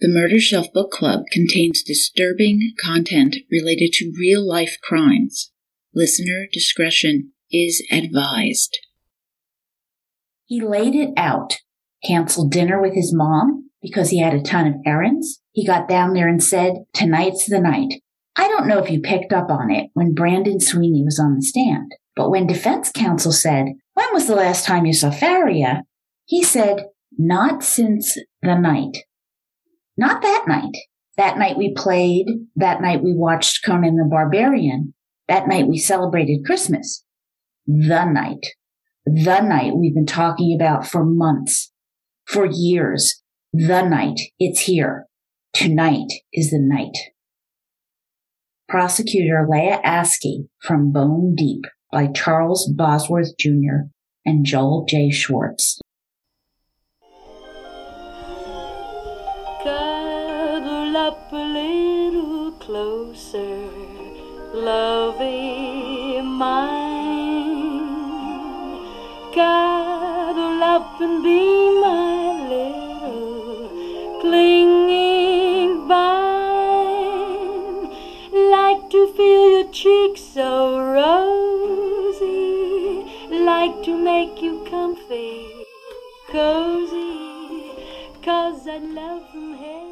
The Murder Shelf Book Club contains disturbing content related to real life crimes. Listener discretion is advised. He laid it out, canceled dinner with his mom because he had a ton of errands. He got down there and said, Tonight's the night. I don't know if you picked up on it when Brandon Sweeney was on the stand, but when defense counsel said, When was the last time you saw Faria? He said, Not since the night. Not that night. That night we played. That night we watched Conan the Barbarian. That night we celebrated Christmas. The night. The night we've been talking about for months, for years. The night. It's here. Tonight is the night. Prosecutor Leah Askey from Bone Deep by Charles Bosworth Jr. and Joel J. Schwartz. Closer, lovey mine. Cuddle up and be my little clinging vine. Like to feel your cheeks so rosy, like to make you comfy, cozy, cause I love from to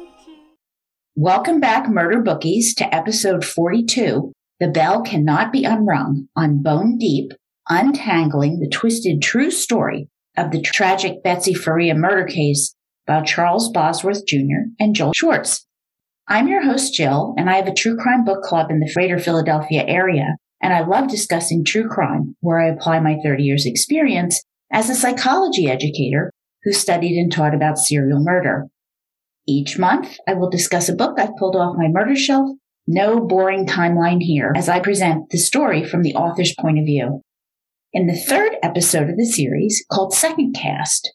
Welcome back, Murder Bookies, to episode 42 The Bell Cannot Be Unrung on Bone Deep, untangling the twisted true story of the tragic Betsy Faria murder case by Charles Bosworth Jr. and Joel Schwartz. I'm your host, Jill, and I have a true crime book club in the greater Philadelphia area, and I love discussing true crime, where I apply my 30 years experience as a psychology educator who studied and taught about serial murder. Each month, I will discuss a book I've pulled off my murder shelf. No boring timeline here as I present the story from the author's point of view. In the third episode of the series, called Second Cast,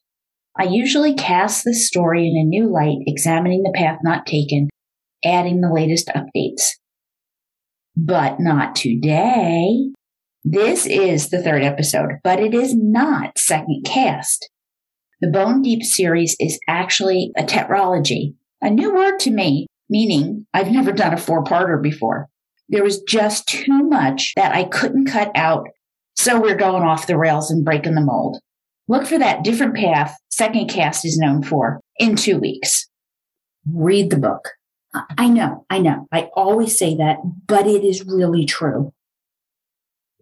I usually cast the story in a new light, examining the path not taken, adding the latest updates. But not today. This is the third episode, but it is not Second Cast. The Bone Deep series is actually a tetralogy, a new word to me, meaning I've never done a four parter before. There was just too much that I couldn't cut out, so we're going off the rails and breaking the mold. Look for that different path Second Cast is known for in two weeks. Read the book. I- know, I know. I always say that, but it is really true.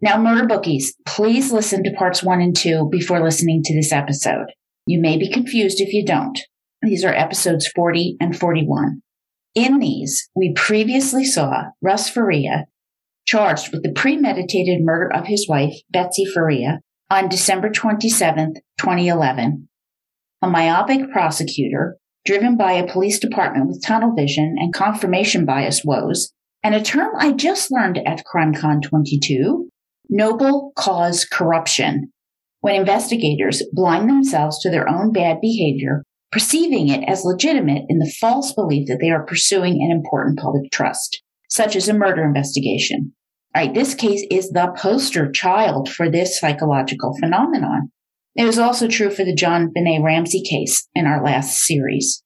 Now, murder bookies, please listen to parts one and two before listening to this episode. You may be confused if you don't. These are episodes 40 and 41. In these, we previously saw Russ Faria charged with the premeditated murder of his wife, Betsy Faria, on December 27, 2011. A myopic prosecutor, driven by a police department with tunnel vision and confirmation bias woes, and a term I just learned at CrimeCon 22, noble cause corruption, when investigators blind themselves to their own bad behavior, perceiving it as legitimate in the false belief that they are pursuing an important public trust, such as a murder investigation. All right, this case is the poster child for this psychological phenomenon. It was also true for the JonBenét Ramsey case in our last series.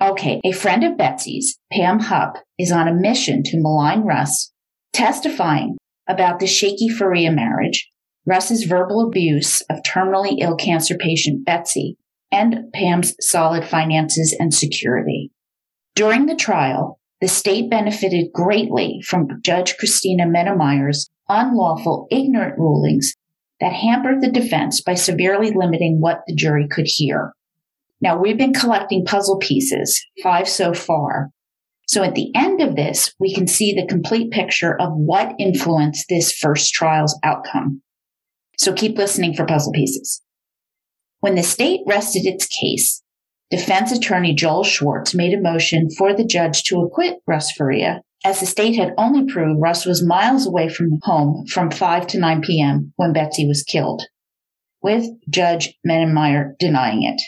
Okay, a friend of Betsy's, Pam Hupp, is on a mission to malign Russ, testifying about the shaky Faria marriage, Russ's verbal abuse of terminally ill cancer patient Betsy, and Pam's solid finances and security. During the trial, the state benefited greatly from Judge Christina Mennemeyer's unlawful, ignorant rulings that hampered the defense by severely limiting what the jury could hear. Now, we've been collecting puzzle pieces, five so far. So at the end of this, we can see the complete picture of what influenced this first trial's outcome. So keep listening for puzzle pieces. When the state rested its case, defense attorney Joel Schwartz made a motion for the judge to acquit Russ Faria, as the state had only proved Russ was miles away from home from 5 to 9 p.m. when Betsy was killed, with Judge Mennemeyer denying it.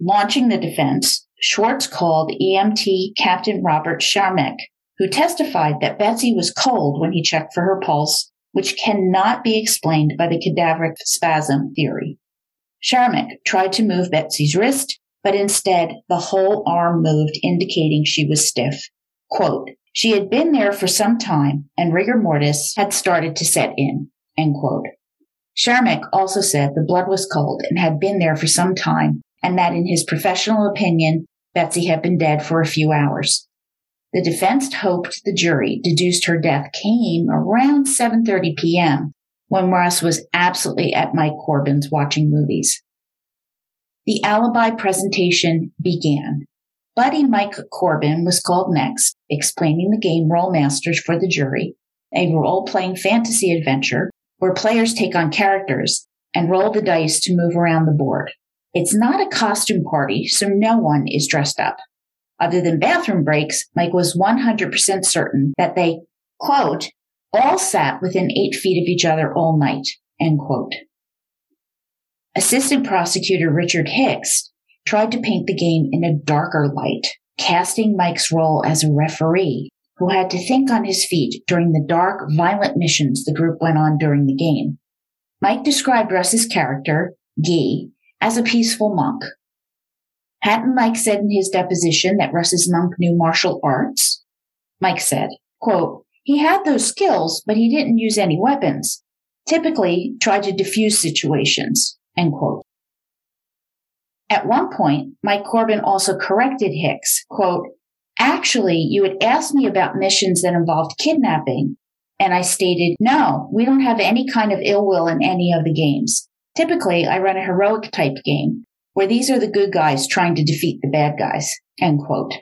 Launching the defense, Schwartz called EMT Captain Robert Sharmek, who testified that Betsy was cold when he checked for her pulse, which cannot be explained by the cadaveric spasm theory. Sharmek tried to move Betsy's wrist, but instead the whole arm moved, indicating she was stiff. Quote, she had been there for some time and rigor mortis had started to set in. End quote. Also said the blood was cold and had been there for some time and that in his professional opinion, Betsy had been dead for a few hours. The defense hoped the jury deduced her death came around 7:30 p.m. when Russ was absolutely at Mike Corbin's watching movies. The alibi presentation began. Buddy Mike Corbin was called next, explaining the game Role Masters for the jury, a role-playing fantasy adventure where players take on characters and roll the dice to move around the board. It's not a costume party, so no one is dressed up. Other than bathroom breaks, Mike was 100% certain that they, quote, all sat within eight feet of each other all night, end quote. Assistant prosecutor Richard Hicks tried to paint the game in a darker light, casting Mike's role as a referee who had to think on his feet during the dark, violent missions the group went on during the game. Mike described Russ's character, Guy, as a peaceful monk. Hadn't Mike said in his deposition that Russ's monk knew martial arts? Mike said, quote, he had those skills, but he didn't use any weapons. Typically tried to diffuse situations, end quote. At one point, Mike Corbin also corrected Hicks, quote, Actually, you had asked me about missions that involved kidnapping. And I stated, no, we don't have any kind of ill will in any of the games. Typically, I run a heroic type game where these are the good guys trying to defeat the bad guys. End quote.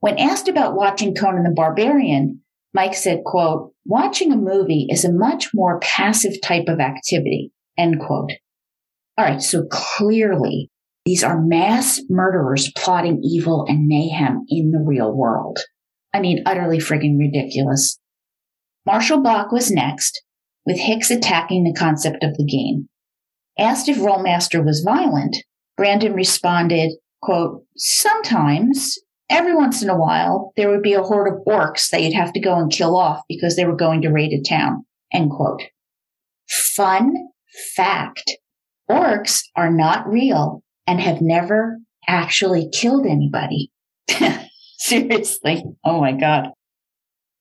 When asked about watching Conan the Barbarian, Mike said, quote, watching a movie is a much more passive type of activity. End quote. All right. So clearly these are mass murderers plotting evil and mayhem in the real world. I mean, utterly frigging ridiculous. Marshall Block was next, with Hicks attacking the concept of the game. Asked if Rolemaster was violent, Brandon responded, quote, sometimes, every once in a while, there would be a horde of orcs that you'd have to go and kill off because they were going to raid a town, end quote. Fun fact. Orcs are not real and have never actually killed anybody. Seriously. Oh my God.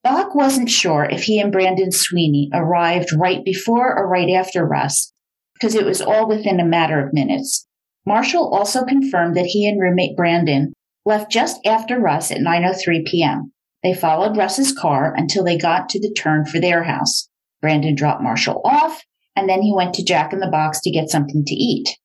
Doc wasn't sure if he and Brandon Sweeney arrived right before or right after Russ because it was all within a matter of minutes. Marshall also confirmed that he and roommate Brandon left just after Russ at 9:03 p.m. They followed Russ's car until they got to the turn for their house. Brandon dropped Marshall off and then he went to Jack in the Box to get something to eat.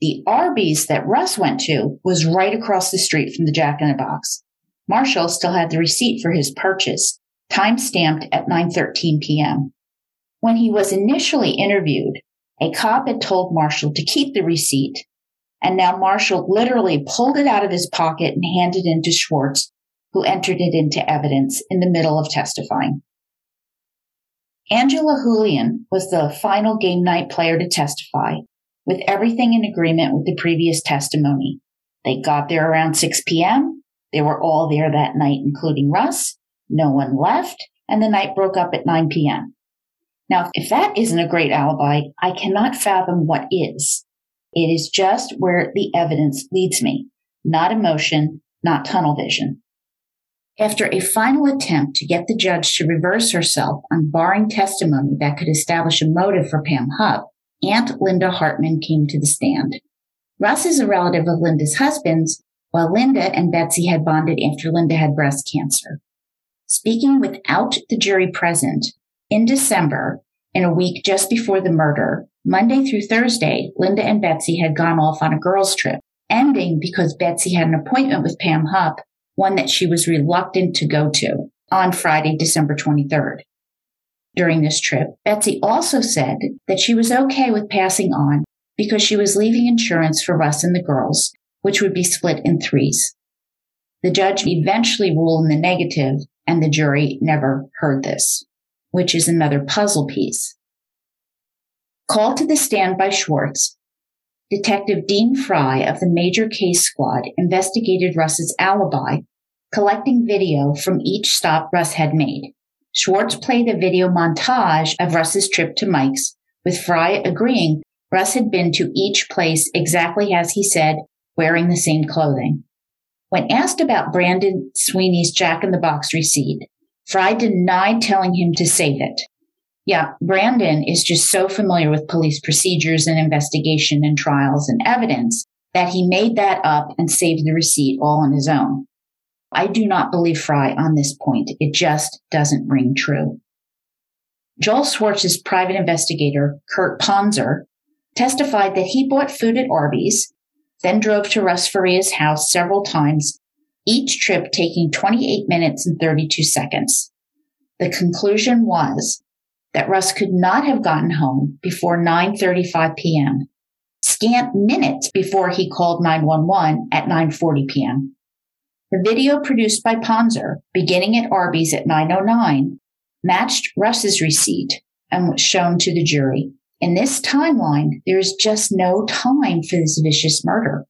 The Arby's that Russ went to was right across the street from the Jack in the Box. Marshall still had the receipt for his purchase, time stamped at 9:13 p.m. When he was initially interviewed, a cop had told Marshall to keep the receipt, and now Marshall literally pulled it out of his pocket and handed it to Schwartz, who entered it into evidence in the middle of testifying. Angela Julian was the final game night player to testify, with everything in agreement with the previous testimony. They got there around 6 p.m. They were all there that night, including Russ. No one left, and the night broke up at 9 p.m. Now, if that isn't a great alibi, I cannot fathom what is. It is just where the evidence leads me, not emotion, not tunnel vision. After a final attempt to get the judge to reverse herself on barring testimony that could establish a motive for Pam Hupp, Aunt Linda Hartman came to the stand. Russ is a relative of Linda's husband's, while Linda and Betsy had bonded after Linda had breast cancer. Speaking without the jury present, in December, in a week just before the murder, Monday through Thursday, Linda and Betsy had gone off on a girls' trip, ending because Betsy had an appointment with Pam Hupp, one that she was reluctant to go to, on Friday, December 23rd during this trip, Betsy also said that she was okay with passing on because she was leaving insurance for Russ and the girls, which would be split in threes. The judge eventually ruled in the negative, and the jury never heard this, which is another puzzle piece. Called to the stand by Schwartz, Detective Dean Fry of the Major Case Squad investigated Russ's alibi, collecting video from each stop Russ had made. Schwartz played a video montage of Russ's trip to Mike's, with Fry agreeing Russ had been to each place exactly as he said wearing the same clothing. When asked about Brandon Sweeney's Jack in the Box receipt, Fry denied telling him to save it. Yeah, Brandon is just so familiar with police procedures and investigation and trials and evidence that he made that up and saved the receipt all on his own. I do not believe Fry on this point. It just doesn't ring true. Joel Schwartz's private investigator, Kurt Ponzer, testified that he bought food at Arby's, then drove to Russ Faria's house several times, each trip taking 28 minutes and 32 seconds. The conclusion was that Russ could not have gotten home before 9:35 p.m scant minutes before he called 911 at 9:40 p.m. The video produced by Ponzer, beginning at Arby's at 9:09, matched Russ's receipt and was shown to the jury. In this timeline, there is just no time for this vicious murder.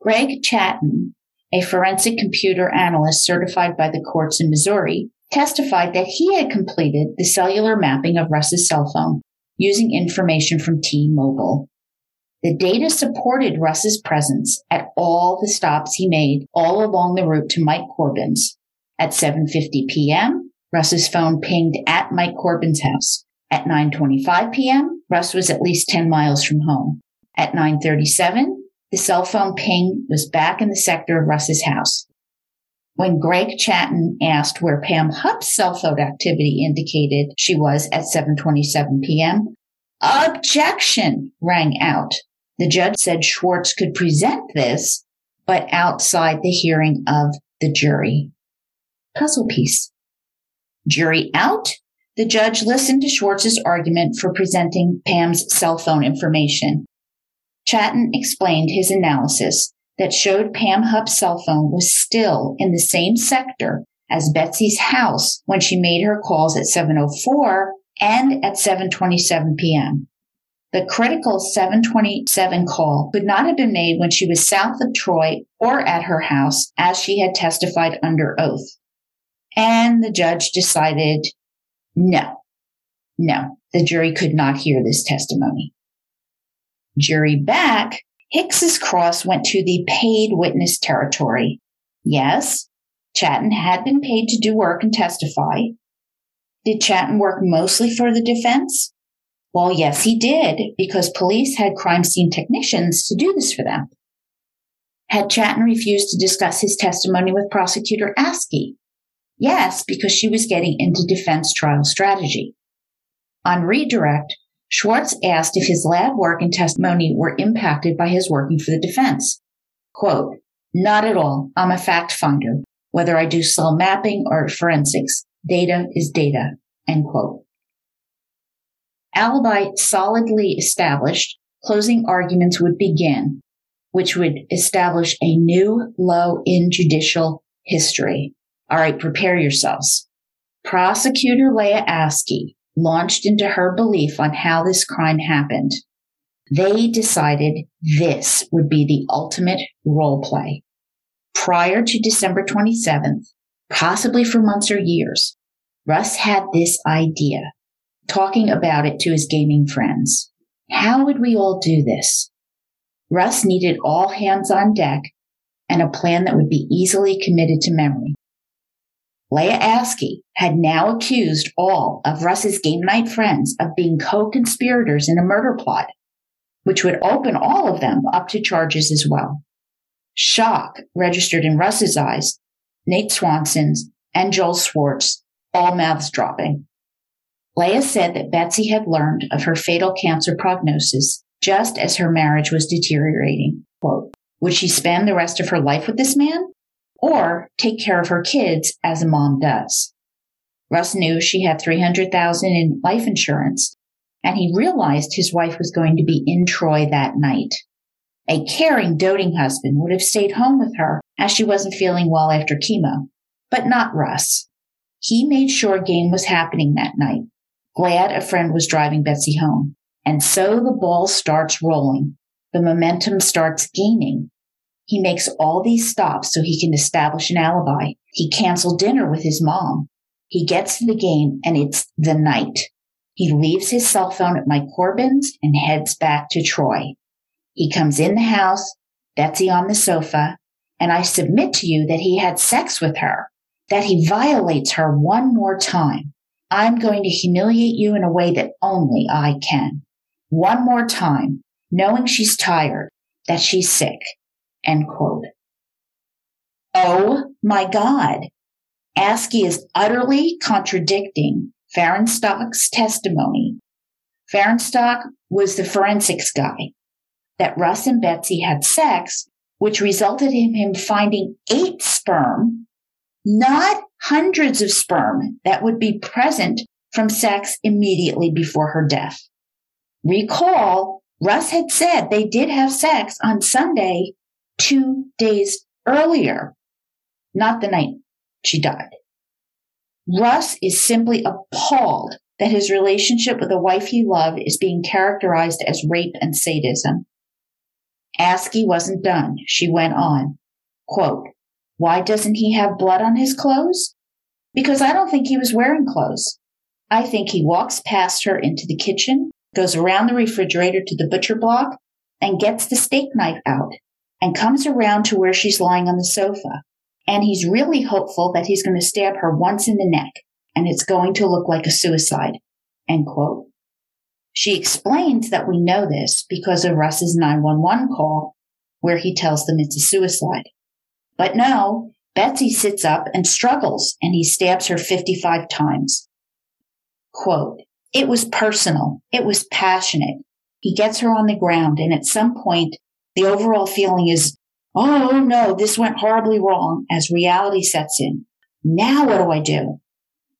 Greg Chatton, a forensic computer analyst certified by the courts in Missouri, testified that he had completed the cellular mapping of Russ's cell phone using information from T-Mobile. The data supported Russ's presence at all the stops he made all along the route to Mike Corbin's. At 7:50 p.m., Russ's phone pinged at Mike Corbin's house. At 9:25 p.m., Russ was at least 10 miles from home. At 9:37, the cell phone ping was back in the sector of Russ's house. When Greg Chatton asked where Pam Hupp's cell phone activity indicated she was at 7:27 p.m., objection rang out. The judge said Schwartz could present this, but outside the hearing of the jury. Puzzle piece. Jury out. The judge listened to Schwartz's argument for presenting Pam's cell phone information. Chatton explained his analysis that showed Pam Hupp's cell phone was still in the same sector as Betsy's house when she made her calls at 704 and at 727 p.m. The critical 727 call could not have been made when she was south of Troy or at her house as she had testified under oath. And the judge decided no, no, the jury could not hear this testimony. Jury back, Hicks's cross went to the paid witness territory. Yes, Chatton had been paid to do work and testify. Did Chatton work mostly for the defense? Well, yes, he did, because police had crime scene technicians to do this for them. Had Chatton refused to discuss his testimony with prosecutor Askey? Yes, because she was getting into defense trial strategy. On redirect, Schwartz asked if his lab work and testimony were impacted by his working for the defense. Quote, not at all. I'm a fact finder. Whether I do cell mapping or forensics, data is data. End quote alibi solidly established, closing arguments would begin, which would establish a new low in judicial history. All right, prepare yourselves. Prosecutor Leah Askey launched into her belief on how this crime happened. They decided this would be the ultimate role play. Prior to December 27th, possibly for months or years, Russ had this idea talking about it to his gaming friends. How would we all do this? Russ needed all hands on deck and a plan that would be easily committed to memory. Leah Askey had now accused all of Russ's game night friends of being co-conspirators in a murder plot, which would open all of them up to charges as well. Shock registered in Russ's eyes, Nate Swanson's, and Joel Schwartz, all mouths dropping. Leah said that Betsy had learned of her fatal cancer prognosis just as her marriage was deteriorating. Quote, would she spend the rest of her life with this man or take care of her kids as a mom does? Russ knew she had 300,000 in life insurance and he realized his wife was going to be in Troy that night. A caring, doting husband would have stayed home with her as she wasn't feeling well after chemo, but not Russ. He made sure game was happening that night glad a friend was driving Betsy home. And so the ball starts rolling. The momentum starts gaining. He makes all these stops so he can establish an alibi. He canceled dinner with his mom. He gets to the game and it's the night. He leaves his cell phone at Mike Corbin's and heads back to Troy. He comes in the house, Betsy on the sofa, and I submit to you that he had sex with her, that he violates her one more time. I'm going to humiliate you in a way that only I can. One more time, knowing she's tired, that she's sick. End quote. Oh my God. Askey is utterly contradicting Fahrenstock's testimony. Fahrenstock was the forensics guy. That Russ and Betsy had sex, which resulted in him finding eight sperm, not hundreds of sperm that would be present from sex immediately before her death. Recall, Russ had said they did have sex on Sunday two days earlier, not the night she died. Russ is simply appalled that his relationship with the wife he loved is being characterized as rape and sadism. Askey wasn't done. She went on, quote, why doesn't he have blood on his clothes? Because I don't think he was wearing clothes. I think he walks past her into the kitchen, goes around the refrigerator to the butcher block, and gets the steak knife out and comes around to where she's lying on the sofa. And he's really hopeful that he's going to stab her once in the neck and it's going to look like a suicide. End quote. She explains that we know this because of Russ's 911 call where he tells them it's a suicide. But no, Betsy sits up and struggles and he stabs her 55 times. Quote, it was personal. It was passionate. He gets her on the ground and at some point the overall feeling is, oh no, this went horribly wrong as reality sets in. Now what do I do?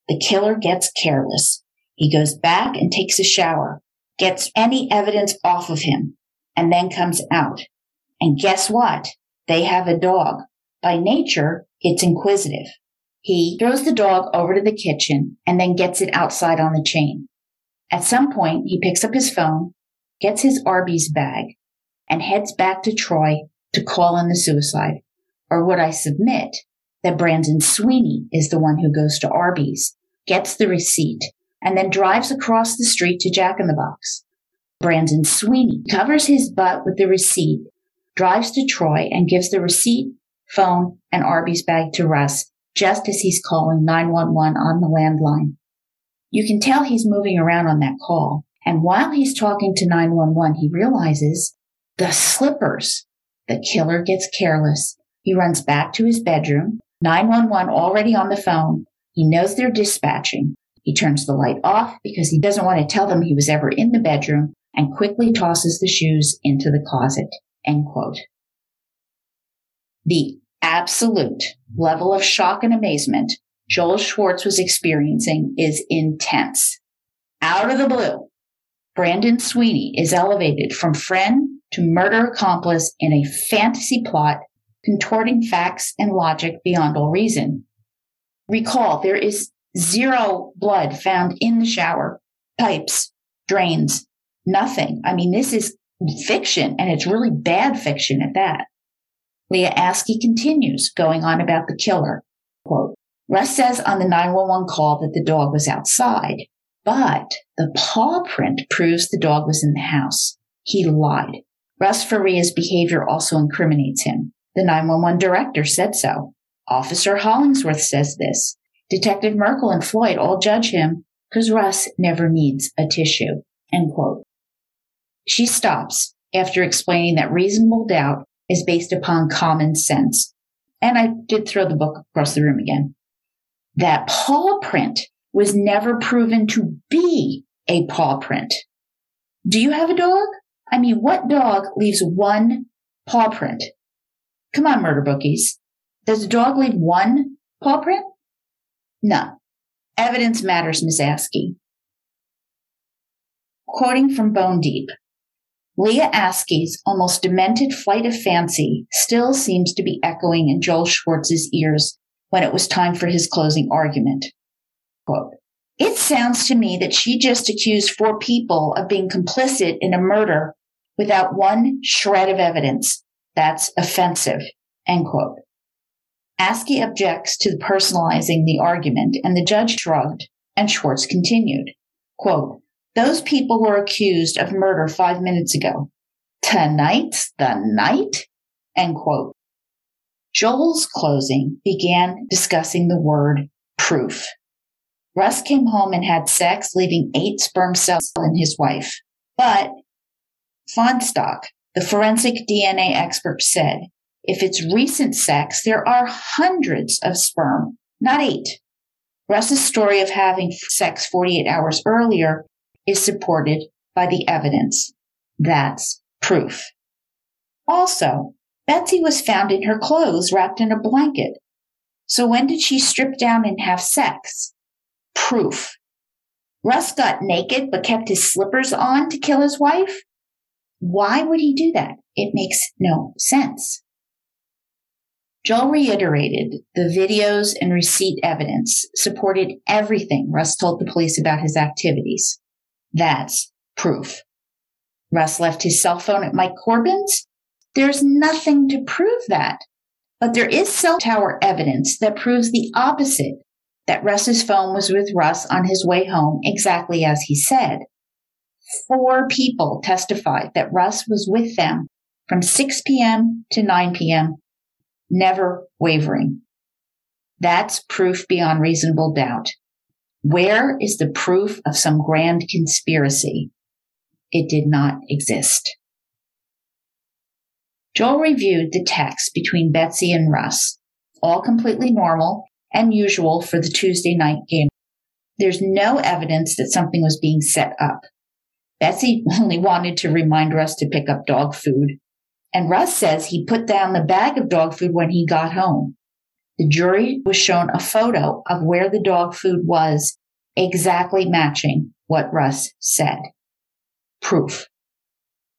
The killer gets careless. He goes back and takes a shower, gets any evidence off of him, and then comes out. And guess what? They have a dog. By nature, it's inquisitive. He throws the dog over to the kitchen and then gets it outside on the chain. At some point, he picks up his phone, gets his Arby's bag, and heads back to Troy to call in the suicide. Or would I submit that Brandon Sweeney is the one who goes to Arby's, gets the receipt, and then drives across the street to Jack in the Box. Brandon Sweeney covers his butt with the receipt, drives to Troy, and gives the receipt, phone, and Arby's bag to Russ just as he's calling 911 on the landline. You can tell he's moving around on that call. And while he's talking to 911, he realizes the slippers. The killer gets careless. He runs back to his bedroom, 911 already on the phone. He knows they're dispatching. He turns the light off because he doesn't want to tell them he was ever in the bedroom and quickly tosses the shoes into the closet. End quote. The absolute level of shock and amazement Joel Schwartz was experiencing is intense. Out of the blue, Brandon Sweeney is elevated from friend to murder accomplice in a fantasy plot, contorting facts and logic beyond all reason. Recall, there is zero blood found in the shower, pipes, drains, nothing. I mean, this is fiction and it's really bad fiction at that. Leah Askey continues, going on about the killer. Quote, Russ says on the 911 call that the dog was outside, but the paw print proves the dog was in the house. He lied. Russ Faria's behavior also incriminates him. The 911 director said so. Officer Hollingsworth says this. Detective Merkel and Floyd all judge him because Russ never needs a tissue. End quote. She stops after explaining that reasonable doubt is based upon common sense. And I did throw the book across the room again. That paw print was never proven to be a paw print. Do you have a dog? I mean, what dog leaves one paw print? Come on, murder bookies. Does a dog leave one paw print? No. Evidence matters, Miss Askey. Quoting from Bone Deep, Leah Askey's almost demented flight of fancy still seems to be echoing in Joel Schwartz's ears when it was time for his closing argument. Quote, it sounds to me that she just accused four people of being complicit in a murder without one shred of evidence. That's offensive. End quote. Askey objects to personalizing the argument and the judge shrugged and Schwartz continued. Quote, those people were accused of murder five minutes ago. Tonight's the night? End quote. Joel's closing began discussing the word proof. Russ came home and had sex, leaving eight sperm cells in his wife. But Fahnestock, the forensic DNA expert, said if it's recent sex, there are hundreds of sperm, not eight. Russ's story of having sex 48 hours earlier is supported by the evidence. That's proof. Also, Betsy was found in her clothes wrapped in a blanket. So when did she strip down and have sex? Proof. Russ got naked but kept his slippers on to kill his wife? Why would he do that? It makes no sense. Joel reiterated the videos and receipt evidence supported everything Russ told the police about his activities. That's proof. Russ left his cell phone at Mike Corbin's? There's nothing to prove that. But there is cell tower evidence that proves the opposite that Russ's phone was with Russ on his way home exactly as he said. Four people testified that Russ was with them from 6 p.m. to 9 p.m., never wavering. That's proof beyond reasonable doubt. Where is the proof of some grand conspiracy? It did not exist. Joel reviewed the text between Betsy and Russ, all completely normal and usual for the Tuesday night game. There's no evidence that something was being set up. Betsy only wanted to remind Russ to pick up dog food. And Russ says he put down the bag of dog food when he got home. The jury was shown a photo of where the dog food was, exactly matching what Russ said. Proof.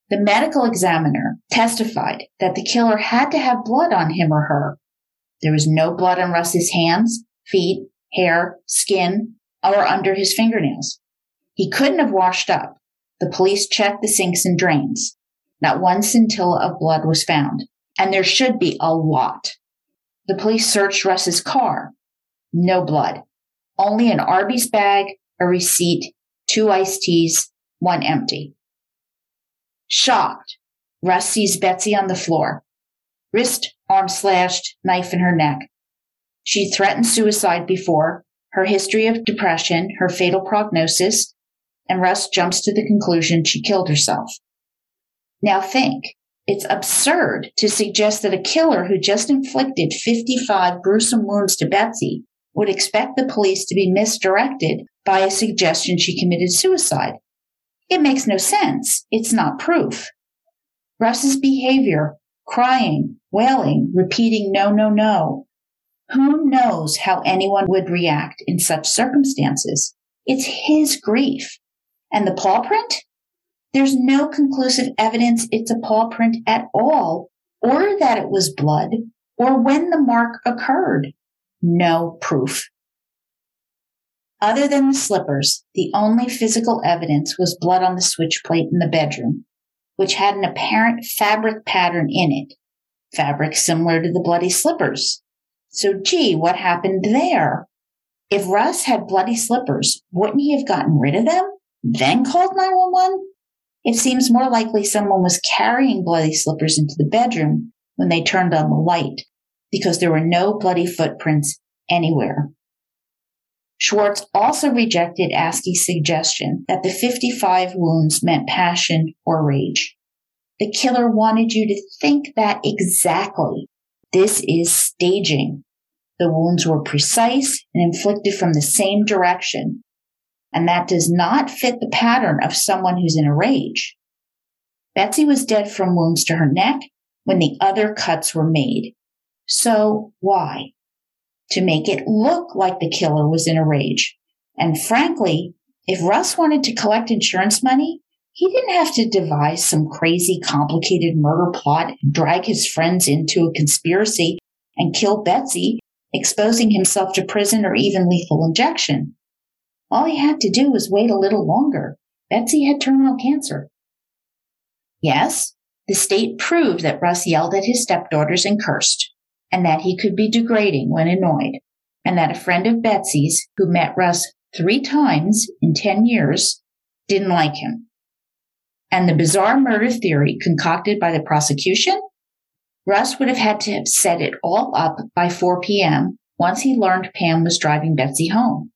The medical examiner testified that the killer had to have blood on him or her. There was no blood on Russ's hands, feet, hair, skin, or under his fingernails. He couldn't have washed up. The police checked the sinks and drains. Not one scintilla of blood was found, and there should be a lot. The police searched Russ's car. No blood. Only an Arby's bag, a receipt, two iced teas, one empty. Shocked, Russ sees Betsy on the floor. Wrist, arm slashed, knife in her neck. She threatened suicide before, her history of depression, her fatal prognosis, and Russ jumps to the conclusion she killed herself. Now think, it's absurd to suggest that a killer who just inflicted 55 gruesome wounds to Betsy would expect the police to be misdirected by a suggestion she committed suicide. It makes no sense. It's not proof. Russ's behavior, crying, wailing, repeating no, no, no. Who knows how anyone would react in such circumstances? It's his grief. And the paw print? There's no conclusive evidence it's a paw print at all, or that it was blood, or when the mark occurred. No proof. Other than the slippers, the only physical evidence was blood on the switch plate in the bedroom, which had an apparent fabric pattern in it, fabric similar to the bloody slippers. So, gee, what happened there? If Russ had bloody slippers, wouldn't he have gotten rid of them, then called 911? It seems more likely someone was carrying bloody slippers into the bedroom when they turned on the light, because there were no bloody footprints anywhere. Schwartz also rejected Askey's suggestion that the 55 wounds meant passion or rage. The killer wanted you to think that exactly. This is staging. The wounds were precise and inflicted from the same direction, and that does not fit the pattern of someone who's in a rage. Betsy was dead from wounds to her neck when the other cuts were made. So why? to make it look like the killer was in a rage. And frankly, if Russ wanted to collect insurance money, he didn't have to devise some crazy, complicated murder plot drag his friends into a conspiracy and kill Betsy, exposing himself to prison or even lethal injection. All he had to do was wait a little longer. Betsy had terminal cancer. Yes, the state proved that Russ yelled at his stepdaughters and cursed and that he could be degrading when annoyed, and that a friend of Betsy's who met Russ three times in 10 years didn't like him. And the bizarre murder theory concocted by the prosecution? Russ would have had to have set it all up by 4 p.m. once he learned Pam was driving Betsy home.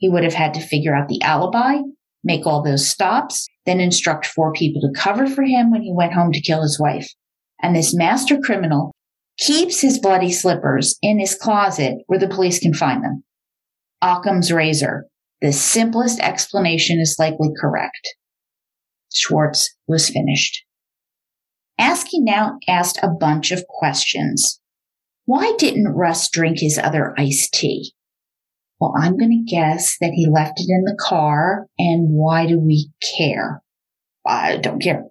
He would have had to figure out the alibi, make all those stops, then instruct four people to cover for him when he went home to kill his wife. And this master criminal keeps his bloody slippers in his closet where the police can find them. Occam's razor. The simplest explanation is likely correct. Schwartz was finished. Askey now asked a bunch of questions. Why didn't Russ drink his other iced tea? Well, I'm going to guess that he left it in the car. And why do we care? I don't care.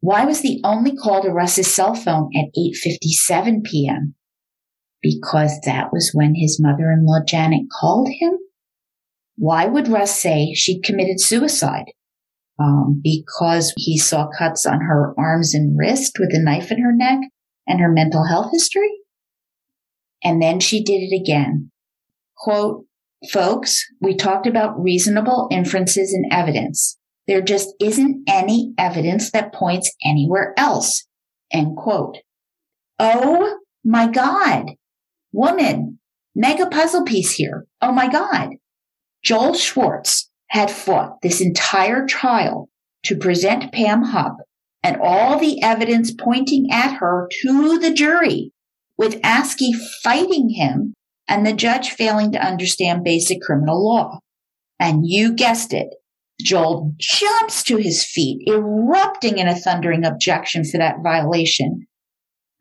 Why was the only call to Russ's cell phone at 8:57 p.m.? Because that was when his mother-in-law Janet called him. Why would Russ say she'd committed suicide? Um, because he saw cuts on her arms and wrist with a knife in her neck and her mental health history. And then she did it again. Quote, folks, we talked about reasonable inferences and evidence. There just isn't any evidence that points anywhere else. End quote. Oh my God. Woman, mega puzzle piece here. Oh my God. Joel Schwartz had fought this entire trial to present Pam Hupp and all the evidence pointing at her to the jury with Askey fighting him and the judge failing to understand basic criminal law. And you guessed it. Joel jumps to his feet, erupting in a thundering objection for that violation.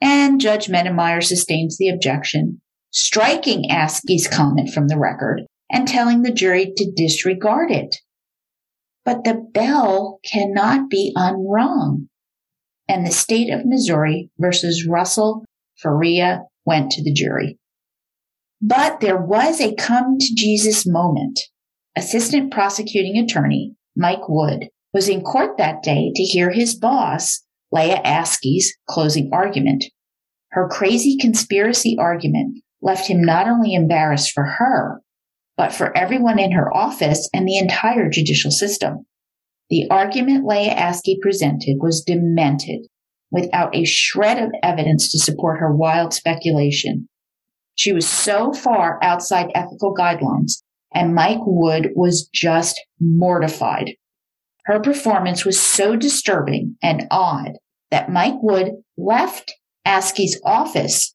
And Judge Mennemeyer sustains the objection, striking Askey's comment from the record and telling the jury to disregard it. But the bell cannot be unrung. And the state of Missouri versus Russell Faria went to the jury. But there was a come to Jesus moment. Assistant prosecuting attorney Mike Wood was in court that day to hear his boss, Leah Askey's closing argument. Her crazy conspiracy argument left him not only embarrassed for her, but for everyone in her office and the entire judicial system. The argument Leah Askey presented was demented, without a shred of evidence to support her wild speculation. She was so far outside ethical guidelines, and Mike Wood was just mortified. Her performance was so disturbing and odd that Mike Wood left Askey's office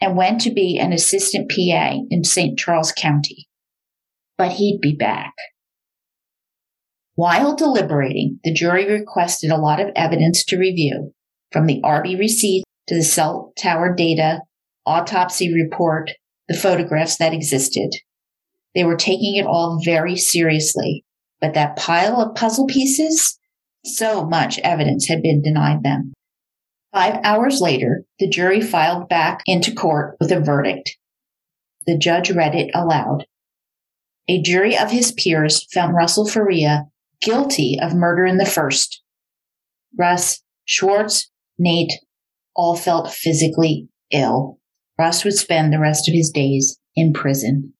and went to be an assistant PA in St. Charles County. But he'd be back. While deliberating, the jury requested a lot of evidence to review, from the Arby receipt to the cell tower data autopsy report, the photographs that existed. They were taking it all very seriously, but that pile of puzzle pieces, so much evidence had been denied them. Five hours later, the jury filed back into court with a verdict. The judge read it aloud. A jury of his peers found Russell Faria guilty of murder in the first. Russ, Schwartz, Nate all felt physically ill. Russ would spend the rest of his days in prison.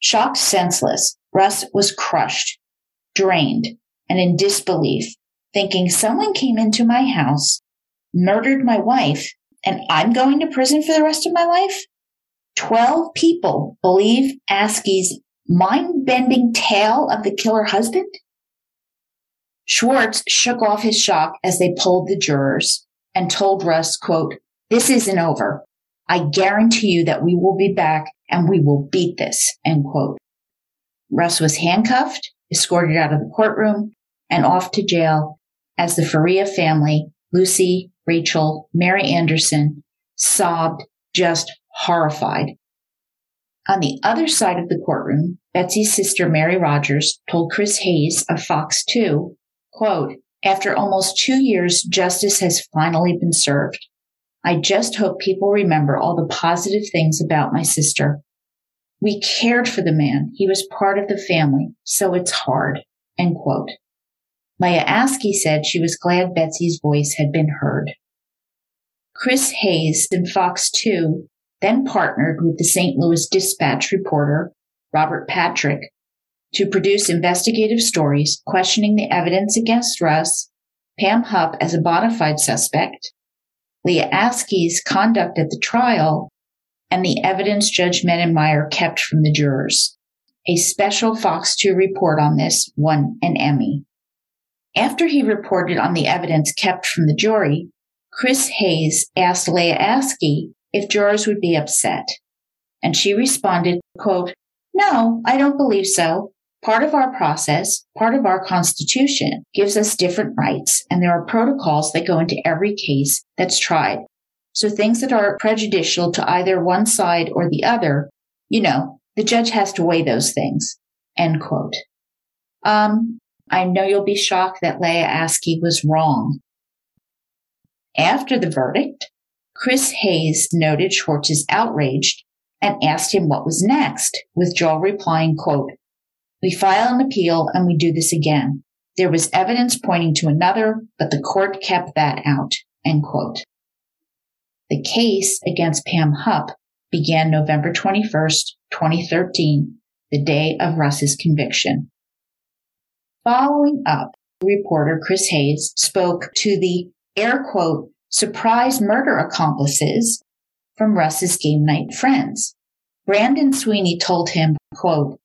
Shocked senseless, Russ was crushed, drained, and in disbelief, thinking someone came into my house, murdered my wife, and I'm going to prison for the rest of my life? Twelve people believe Askey's mind bending tale of the killer husband? Schwartz shook off his shock as they polled the jurors and told Russ, quote, this isn't over. I guarantee you that we will be back and we will beat this, end quote. Russ was handcuffed, escorted out of the courtroom, and off to jail as the Faria family, Lucy, Rachel, Mary Anderson, sobbed, just horrified. On the other side of the courtroom, Betsy's sister Mary Rogers told Chris Hayes of Fox 2, quote, after almost two years, justice has finally been served. I just hope people remember all the positive things about my sister. We cared for the man. He was part of the family, so it's hard. End quote. Maya Askey said she was glad Betsy's voice had been heard. Chris Hayes in Fox 2 then partnered with the St. Louis Dispatch reporter, Robert Patrick, to produce investigative stories questioning the evidence against Russ, Pam Hupp as a bona fide suspect, Leah Askey's conduct at the trial, and the evidence Judge Mennemeyer kept from the jurors. A special Fox 2 report on this won an Emmy. After he reported on the evidence kept from the jury, Chris Hayes asked Leah Askey if jurors would be upset. And she responded, quote, No, I don't believe so. Part of our process, part of our constitution gives us different rights, and there are protocols that go into every case that's tried. So things that are prejudicial to either one side or the other, you know, the judge has to weigh those things. End quote. Um, I know you'll be shocked that Leah Askey was wrong. After the verdict, Chris Hayes noted Schwartz is outraged and asked him what was next, with Joel replying, quote, We file an appeal and we do this again. There was evidence pointing to another, but the court kept that out, end quote. The case against Pam Hupp began November 21st, 2013, the day of Russ's conviction. Following up, reporter Chris Hayes spoke to the air quote surprise murder accomplices from Russ's game night friends. Brandon Sweeney told him, quote,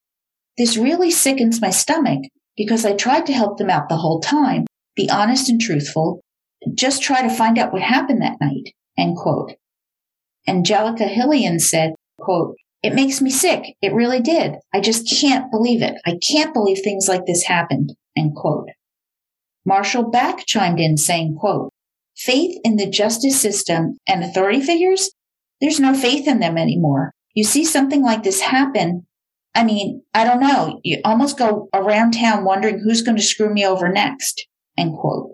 This really sickens my stomach because I tried to help them out the whole time, be honest and truthful, just try to find out what happened that night, end quote. Angelica Hillian said, quote, it makes me sick. It really did. I just can't believe it. I can't believe things like this happened, end quote. Marshall Back chimed in saying, quote, faith in the justice system and authority figures, there's no faith in them anymore. You see something like this happen. I mean, I don't know. You almost go around town wondering who's going to screw me over next. End quote.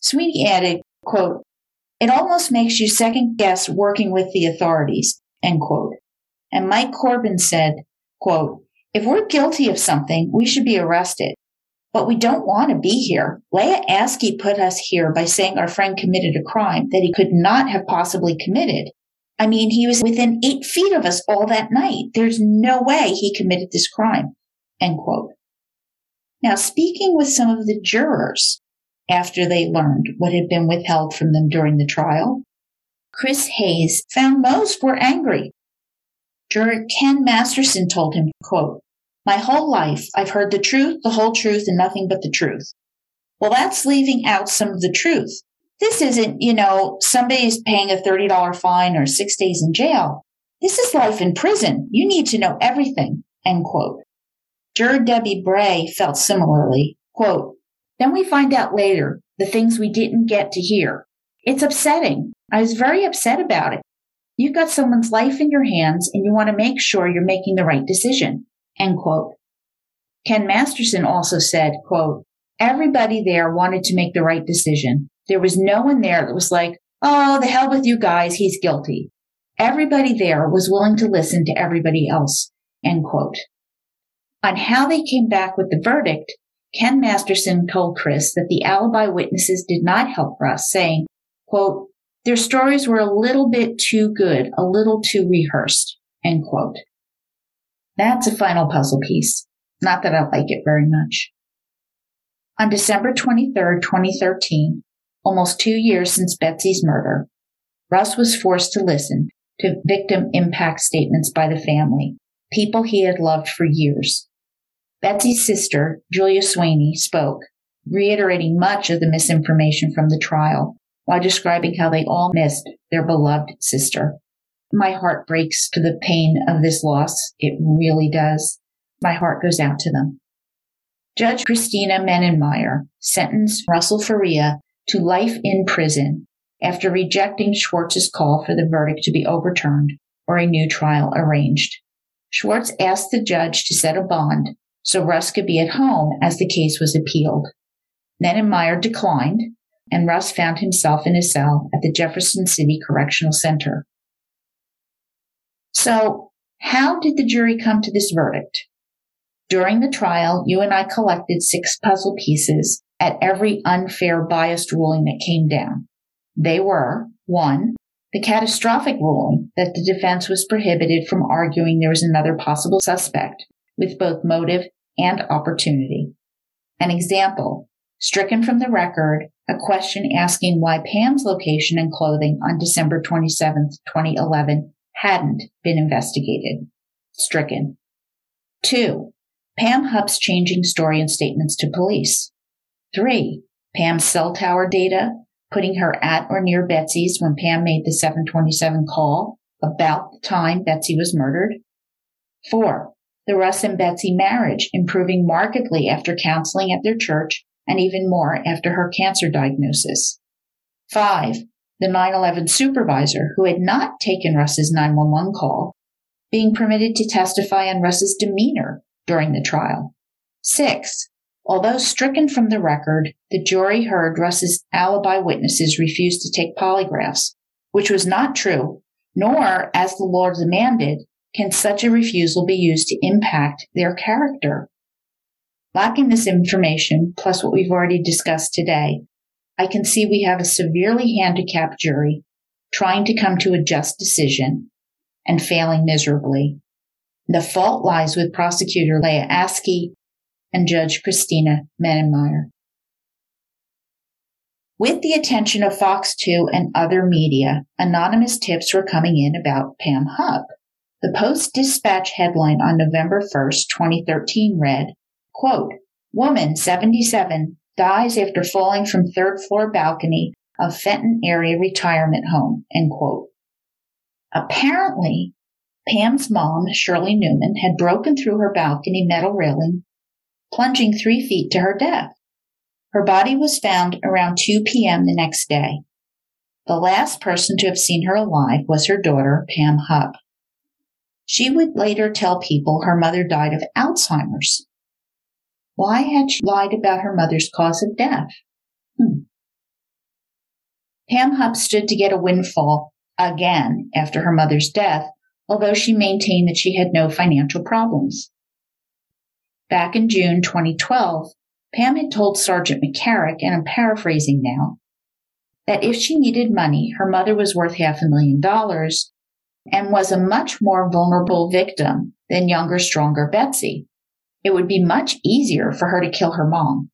Sweeney added, quote, it almost makes you second guess working with the authorities, end quote. And Mike Corbin said, quote, if we're guilty of something, we should be arrested but we don't want to be here. Leah Askey put us here by saying our friend committed a crime that he could not have possibly committed. I mean, he was within eight feet of us all that night. There's no way he committed this crime. End quote. Now, speaking with some of the jurors after they learned what had been withheld from them during the trial, Chris Hayes found most were angry. Juror Ken Masterson told him, quote, my whole life, I've heard the truth, the whole truth, and nothing but the truth. Well, that's leaving out some of the truth. This isn't, you know, somebody's paying a $30 fine or six days in jail. This is life in prison. You need to know everything. End quote. Juror Debbie Bray felt similarly. Quote, then we find out later the things we didn't get to hear. It's upsetting. I was very upset about it. You've got someone's life in your hands and you want to make sure you're making the right decision. End quote. Ken Masterson also said, quote, everybody there wanted to make the right decision. There was no one there that was like, oh, the hell with you guys. He's guilty. Everybody there was willing to listen to everybody else. End quote. On how they came back with the verdict, Ken Masterson told Chris that the alibi witnesses did not help Russ, saying, quote, their stories were a little bit too good, a little too rehearsed, end quote. That's a final puzzle piece. Not that I like it very much. On December 23, 2013, almost two years since Betsy's murder, Russ was forced to listen to victim impact statements by the family, people he had loved for years. Betsy's sister, Julia Sweeney, spoke, reiterating much of the misinformation from the trial while describing how they all missed their beloved sister. My heart breaks for the pain of this loss. It really does. My heart goes out to them. Judge Christina Mennemeyer sentenced Russell Faria to life in prison after rejecting Schwartz's call for the verdict to be overturned or a new trial arranged. Schwartz asked the judge to set a bond so Russ could be at home as the case was appealed. Mennemeyer declined, and Russ found himself in a cell at the Jefferson City Correctional Center. So, how did the jury come to this verdict? During the trial, you and I collected six puzzle pieces at every unfair biased ruling that came down. They were one, the catastrophic ruling that the defense was prohibited from arguing there was another possible suspect with both motive and opportunity. An example, stricken from the record a question asking why Pam's location and clothing on December 27, 2011 hadn't been investigated. Stricken. Two, Pam Hupp's changing story and statements to police. Three, Pam's cell tower data, putting her at or near Betsy's when Pam made the 727 call about the time Betsy was murdered. Four, the Russ and Betsy marriage improving markedly after counseling at their church and even more after her cancer diagnosis. Five, the 9-11 supervisor who had not taken Russ's 911 call being permitted to testify on Russ's demeanor during the trial. Six, although stricken from the record, the jury heard Russ's alibi witnesses refuse to take polygraphs, which was not true, nor, as the law demanded, can such a refusal be used to impact their character. Lacking this information, plus what we've already discussed today, I can see we have a severely handicapped jury trying to come to a just decision and failing miserably. The fault lies with prosecutor Leah Askey and Judge Christina Mennemeyer. With the attention of Fox 2 and other media, anonymous tips were coming in about Pam Hupp. The Post Dispatch headline on November 1st, 2013 read, quote, Woman 77 dies after falling from third floor balcony of Fenton area retirement home, end quote. Apparently, Pam's mom, Shirley Newman, had broken through her balcony metal railing, plunging three feet to her death. Her body was found around 2 p.m. the next day. The last person to have seen her alive was her daughter, Pam Hupp. She would later tell people her mother died of Alzheimer's. Why had she lied about her mother's cause of death? Hmm. Pam Hupp stood to get a windfall again after her mother's death although she maintained that she had no financial problems. Back in June 2012, Pam had told Sergeant McCarrick, and I'm paraphrasing now, that if she needed money, her mother was worth half a million dollars and was a much more vulnerable victim than younger, stronger Betsy. It would be much easier for her to kill her mom.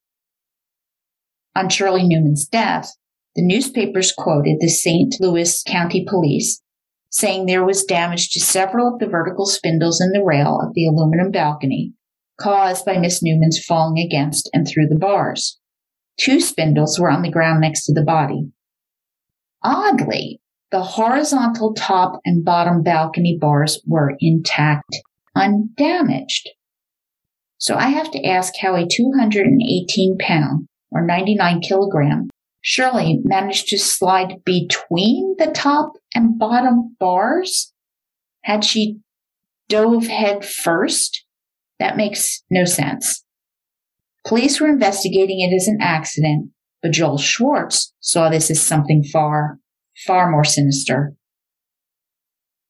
On Shirley Newman's death, the newspapers quoted the St. Louis County Police saying there was damage to several of the vertical spindles in the rail of the aluminum balcony caused by Miss Newman's falling against and through the bars. Two spindles were on the ground next to the body. Oddly, the horizontal top and bottom balcony bars were intact, undamaged. So I have to ask how a 218 pound or 99 kilogram Shirley managed to slide between the top and bottom bars? Had she dove head first? That makes no sense. Police were investigating it as an accident, but Joel Schwartz saw this as something far, far more sinister.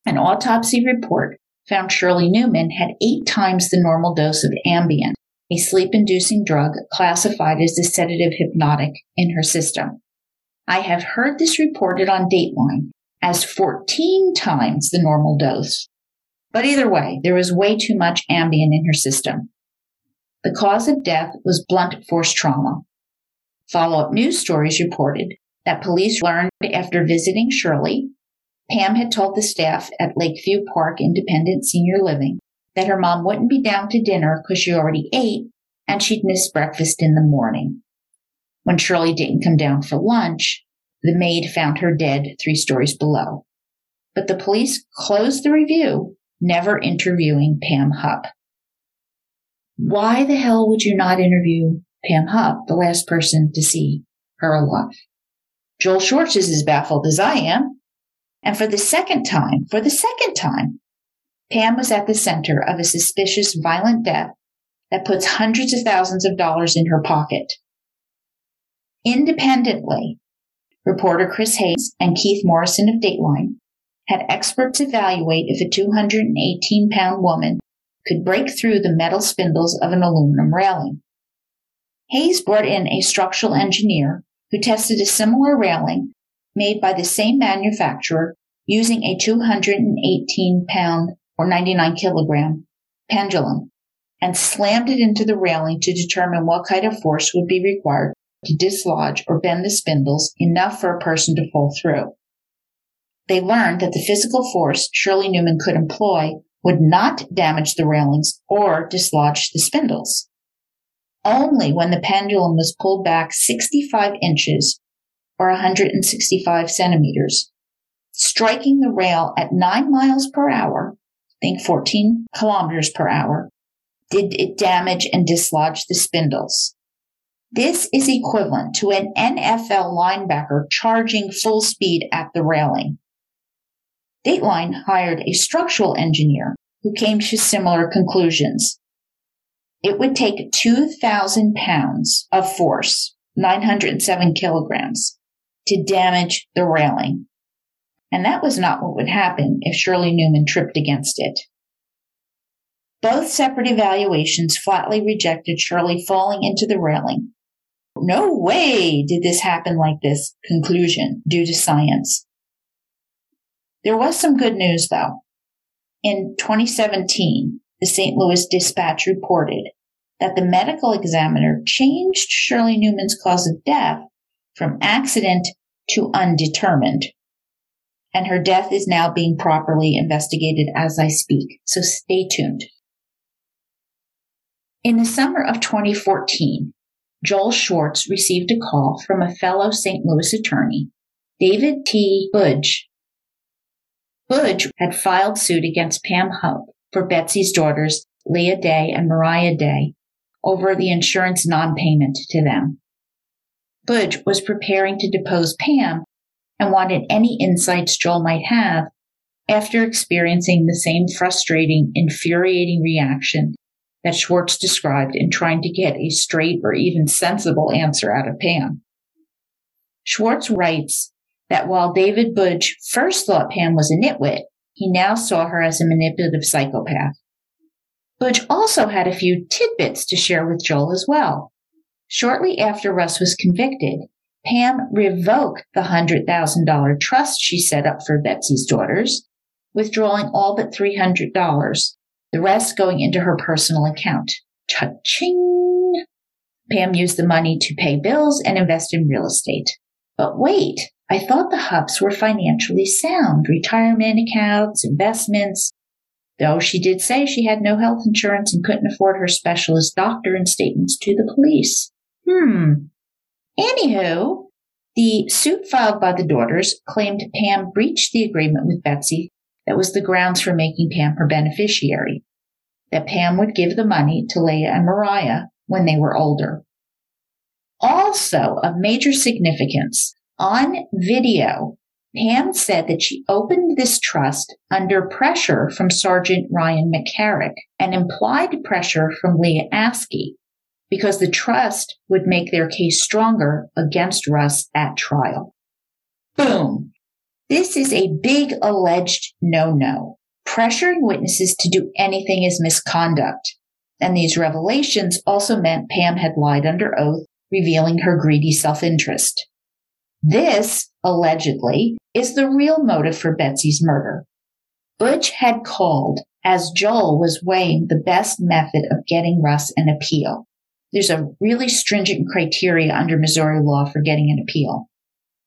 An autopsy report found Shirley Newman had eight times the normal dose of Ambien, a sleep inducing drug classified as a sedative hypnotic in her system. I have heard this reported on Dateline as 14 times the normal dose. But either way, there was way too much Ambien in her system. The cause of death was blunt force trauma. Follow up news stories reported that police learned after visiting Shirley, Pam had told the staff at Lakeview Park Independent Senior Living that her mom wouldn't be down to dinner because she already ate and she'd missed breakfast in the morning. When Shirley didn't come down for lunch, the maid found her dead three stories below. But the police closed the review, never interviewing Pam Hupp. Why the hell would you not interview Pam Hupp, the last person to see her alive? Joel Schwartz is as baffled as I am. And for the second time, for the second time, Pam was at the center of a suspicious violent death that puts hundreds of thousands of dollars in her pocket. Independently, reporter Chris Hayes and Keith Morrison of Dateline had experts evaluate if a 218 pound woman could break through the metal spindles of an aluminum railing. Hayes brought in a structural engineer who tested a similar railing made by the same manufacturer using a 218 pound or 99 kilogram pendulum and slammed it into the railing to determine what kind of force would be required to dislodge or bend the spindles enough for a person to fall through. They learned that the physical force Shirley Newman could employ would not damage the railings or dislodge the spindles. Only when the pendulum was pulled back 65 inches or 165 centimeters, striking the rail at 9 miles per hour, think 14 kilometers per hour, did it damage and dislodge the spindles. This is equivalent to an NFL linebacker charging full speed at the railing. Dateline hired a structural engineer who came to similar conclusions. It would take 2,000 pounds of force, 907 kilograms, to damage the railing. And that was not what would happen if Shirley Newman tripped against it. Both separate evaluations flatly rejected Shirley falling into the railing. No way did this happen like this conclusion due to science. There was some good news though. In 2017, the St. Louis Dispatch reported that the medical examiner changed Shirley Newman's cause of death from accident to undetermined. And her death is now being properly investigated as I speak. So stay tuned. In the summer of 2014, Joel Schwartz received a call from a fellow St. Louis attorney, David T. Budge. Budge had filed suit against Pam Hupp for Betsy's daughters, Leah Day and Mariah Day, over the insurance non-payment to them. Budge was preparing to depose Pam and wanted any insights Joel might have after experiencing the same frustrating, infuriating reaction that Schwartz described in trying to get a straight or even sensible answer out of Pam. Schwartz writes that while David Budge first thought Pam was a nitwit, he now saw her as a manipulative psychopath. Budge also had a few tidbits to share with Joel as well. Shortly after Russ was convicted, Pam revoked the $100,000 trust she set up for Betsy's daughters, withdrawing all but $300 the rest going into her personal account. Cha-ching! Pam used the money to pay bills and invest in real estate. But wait, I thought the Hupps were financially sound, retirement accounts, investments. Though she did say she had no health insurance and couldn't afford her specialist doctor and statements to the police. Hmm. Anywho, the suit filed by the daughters claimed Pam breached the agreement with Betsy that was the grounds for making Pam her beneficiary, that Pam would give the money to Leah and Mariah when they were older. Also of major significance, on video, Pam said that she opened this trust under pressure from Sergeant Ryan McCarrick and implied pressure from Leah Askey because the trust would make their case stronger against Russ at trial. Boom. This is a big alleged no-no. Pressuring witnesses to do anything is misconduct. And these revelations also meant Pam had lied under oath, revealing her greedy self-interest. This, allegedly, is the real motive for Betsy's murder. Budge had called as Joel was weighing the best method of getting Russ an appeal. There's a really stringent criteria under Missouri law for getting an appeal.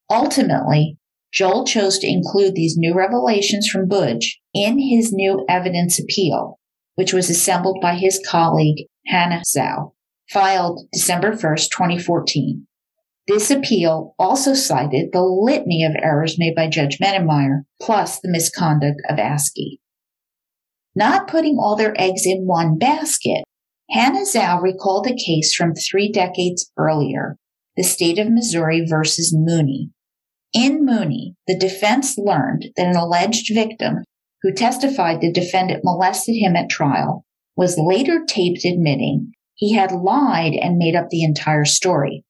Ultimately, Joel chose to include these new revelations from Budge in his new evidence appeal, which was assembled by his colleague Hannah Zhao, filed December 1st, 2014. This appeal also cited the litany of errors made by Judge Mennemeyer, plus the misconduct of Askey. Not putting all their eggs in one basket, Hannah Zhao recalled a case from three decades earlier, the state of Missouri versus Mooney, in Mooney, the defense learned that an alleged victim who testified the defendant molested him at trial was later taped admitting he had lied and made up the entire story.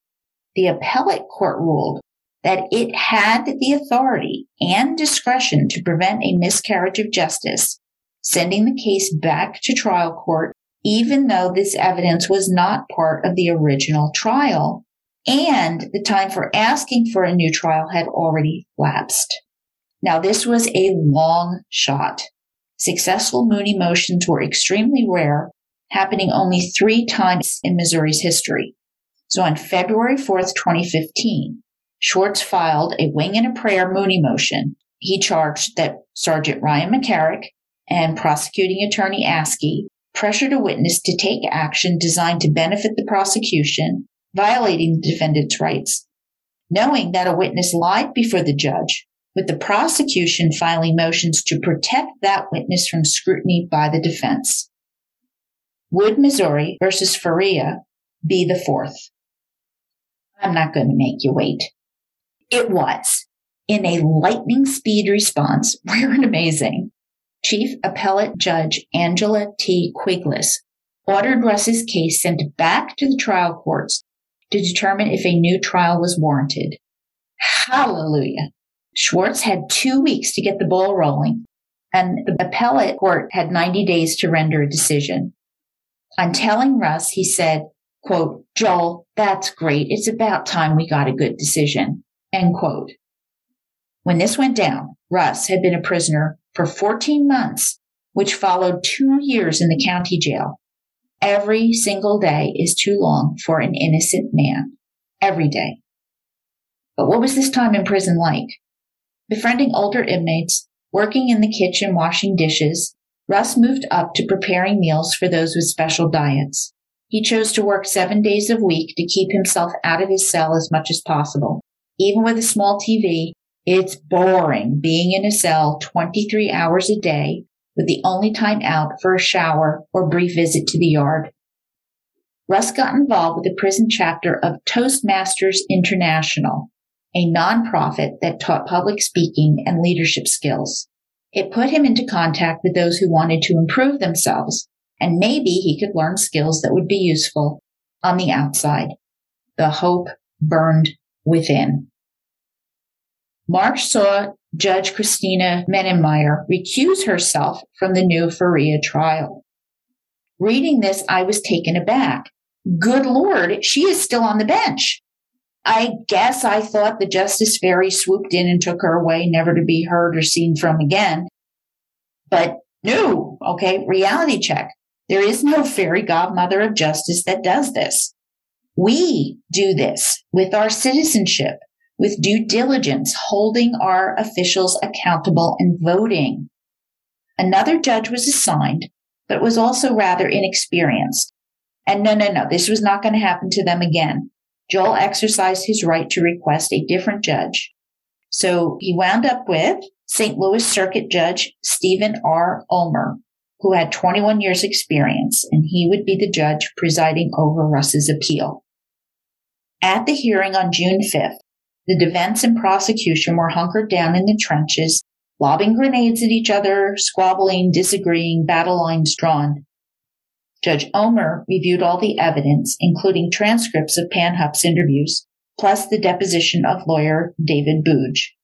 The appellate court ruled that it had the authority and discretion to prevent a miscarriage of justice, sending the case back to trial court, even though this evidence was not part of the original trial and the time for asking for a new trial had already lapsed. Now, this was a long shot. Successful Mooney motions were extremely rare, happening only three times in Missouri's history. So on February 4th, 2015, Schwartz filed a wing and a prayer Mooney motion. He charged that Sergeant Ryan McCarrick and prosecuting attorney Askey pressured a witness to take action designed to benefit the prosecution, violating the defendant's rights. Knowing that a witness lied before the judge, with the prosecution filing motions to protect that witness from scrutiny by the defense. Would Missouri versus Faria be the fourth. I'm not going to make you wait. It was. In a lightning speed response, and amazing, Chief Appellate Judge Angela T. Quigless ordered Russ's case sent back to the trial courts to determine if a new trial was warranted. Hallelujah. Schwartz had two weeks to get the ball rolling, and the appellate court had 90 days to render a decision. On telling Russ, he said, quote, Joel, that's great. It's about time we got a good decision, end quote. When this went down, Russ had been a prisoner for 14 months, which followed two years in the county jail. Every single day is too long for an innocent man. Every day. But what was this time in prison like? Befriending older inmates, working in the kitchen washing dishes, Russ moved up to preparing meals for those with special diets. He chose to work seven days a week to keep himself out of his cell as much as possible. Even with a small TV, it's boring being in a cell 23 hours a day with the only time out for a shower or brief visit to the yard. Russ got involved with the prison chapter of Toastmasters International, a nonprofit that taught public speaking and leadership skills. It put him into contact with those who wanted to improve themselves, and maybe he could learn skills that would be useful on the outside. The hope burned within. March saw Judge Christina Mennemeyer recuse herself from the new Faria trial. Reading this, I was taken aback. Good Lord, she is still on the bench. I guess I thought the Justice Fairy swooped in and took her away, never to be heard or seen from again. But no, okay, reality check. There is no fairy godmother of justice that does this. We do this with our citizenship with due diligence, holding our officials accountable and voting. Another judge was assigned, but was also rather inexperienced. And no, no, no, this was not going to happen to them again. Joel exercised his right to request a different judge. So he wound up with St. Louis Circuit Judge Stephen R. Ulmer, who had 21 years experience, and he would be the judge presiding over Russ's appeal. At the hearing on June 5th, the defense and prosecution were hunkered down in the trenches, lobbing grenades at each other, squabbling, disagreeing, battle lines drawn. Judge Ulmer reviewed all the evidence, including transcripts of Pam Hupp's interviews, plus the deposition of lawyer David Budge.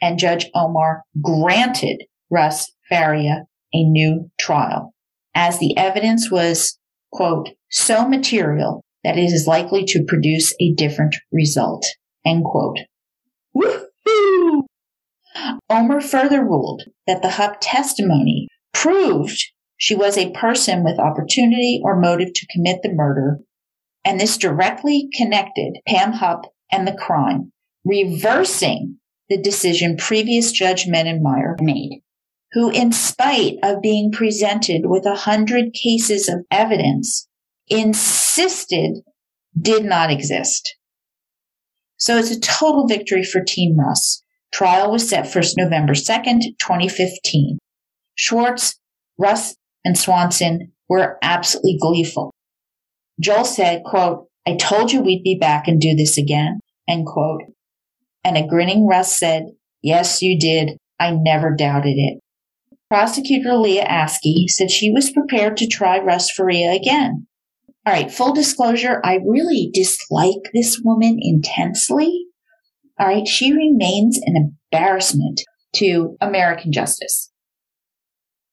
And Judge Omar granted Russ Faria a new trial, as the evidence was, quote, so material that it is likely to produce a different result. End quote. Woohoo! Ulmer further ruled that the Hupp testimony proved she was a person with opportunity or motive to commit the murder, and this directly connected Pam Hupp and the crime, reversing the decision previous Judge Mennemeyer made, who, in spite of being presented with a hundred cases of evidence, insisted did not exist. So it's a total victory for Team Russ. Trial was set for November 2nd, 2015. Schwartz, Russ, and Swanson were absolutely gleeful. Joel said, quote, I told you we'd be back and do this again, end quote. And a grinning Russ said, Yes, you did. I never doubted it. Prosecutor Leah Askey said she was prepared to try Russ Faria again. All right, full disclosure, I really dislike this woman intensely. All right, she remains an embarrassment to American justice.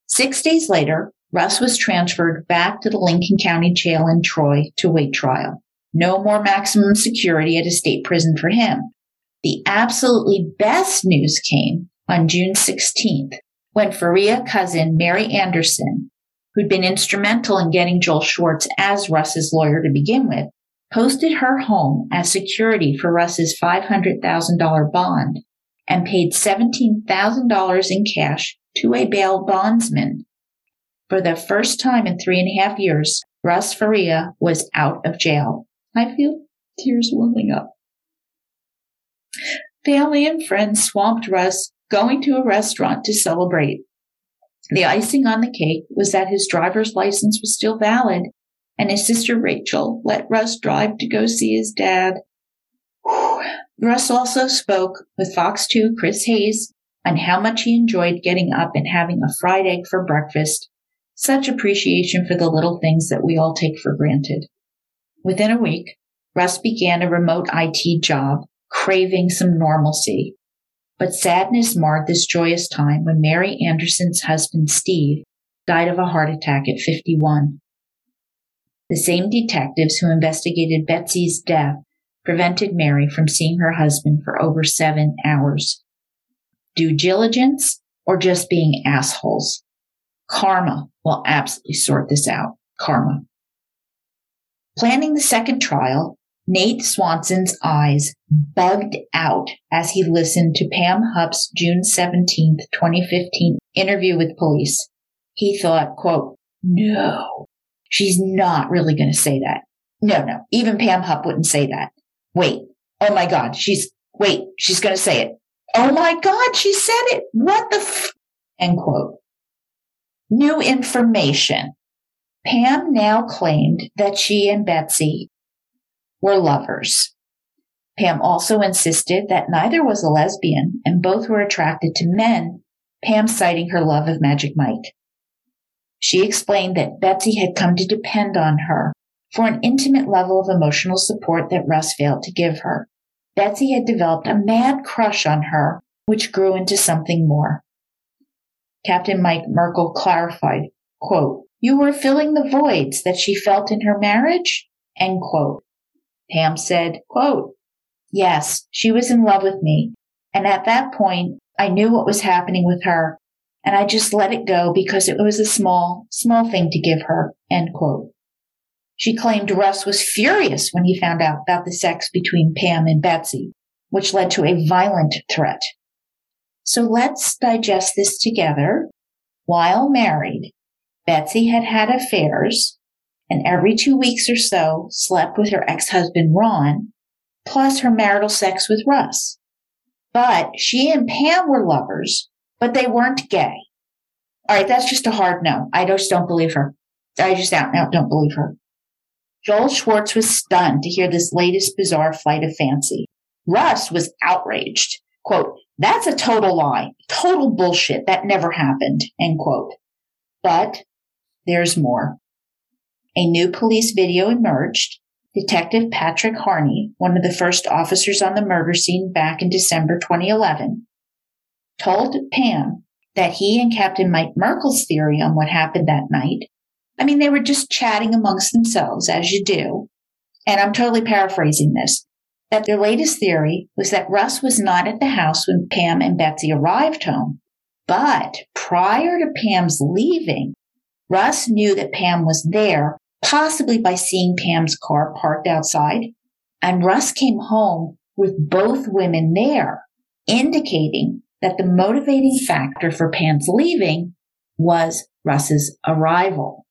Six days later, Russ was transferred back to the Lincoln County Jail in Troy to wait trial. No more maximum security at a state prison for him. The absolutely best news came on June 16th when Faria cousin Mary Anderson who'd been instrumental in getting Joel Schwartz as Russ's lawyer to begin with, posted her home as security for Russ's $500,000 bond, and paid $17,000 in cash to a bail bondsman. For the first time in three and a half years, Russ Faria was out of jail. I feel tears welling up. Family and friends swamped Russ going to a restaurant to celebrate. The icing on the cake was that his driver's license was still valid, and his sister Rachel let Russ drive to go see his dad. Whew. Russ also spoke with Fox 2 Chris Hayes on how much he enjoyed getting up and having a fried egg for breakfast. Such appreciation for the little things that we all take for granted. Within a week, Russ began a remote IT job, craving some normalcy. But sadness marred this joyous time when Mary Anderson's husband, Steve, died of a heart attack at 51. The same detectives who investigated Betsy's death prevented Mary from seeing her husband for over seven hours. Due diligence or just being assholes? Karma will absolutely sort this out. Karma. Planning the second trial, Nate Swanson's eyes bugged out as he listened to Pam Hupp's June 17, 2015 interview with police. He thought, quote, no, she's not really going to say that. No, no, even Pam Hupp wouldn't say that. Wait, oh my God, she's, wait, she's going to say it. Oh my God, she said it. What the f-? End quote. New information. Pam now claimed that she and Betsy were lovers. Pam also insisted that neither was a lesbian and both were attracted to men, Pam citing her love of Magic Mike. She explained that Betsy had come to depend on her for an intimate level of emotional support that Russ failed to give her. Betsy had developed a mad crush on her, which grew into something more. Captain Mike Merkel clarified, quote, You were filling the voids that she felt in her marriage? End quote. Pam said, quote, Yes, she was in love with me. And at that point, I knew what was happening with her. And I just let it go because it was a small, small thing to give her. End quote. She claimed Russ was furious when he found out about the sex between Pam and Betsy, which led to a violent threat. So let's digest this together. While married, Betsy had had affairs and every two weeks or so slept with her ex-husband Ron, plus her marital sex with Russ. But she and Pam were lovers, but they weren't gay. All right, that's just a hard no. I just don't believe her. I just now don't believe her. Joel Schwartz was stunned to hear this latest bizarre flight of fancy. Russ was outraged. Quote, that's a total lie, total bullshit. That never happened, end quote. But there's more. A new police video emerged. Detective Patrick Harney, one of the first officers on the murder scene back in December 2011, told Pam that he and Captain Mike Merkel's theory on what happened that night, I mean, they were just chatting amongst themselves, as you do. And I'm totally paraphrasing this, that their latest theory was that Russ was not at the house when Pam and Betsy arrived home. But prior to Pam's leaving, Russ knew that Pam was there, possibly by seeing Pam's car parked outside. And Russ came home with both women there, indicating that the motivating factor for Pam's leaving was Russ's arrival.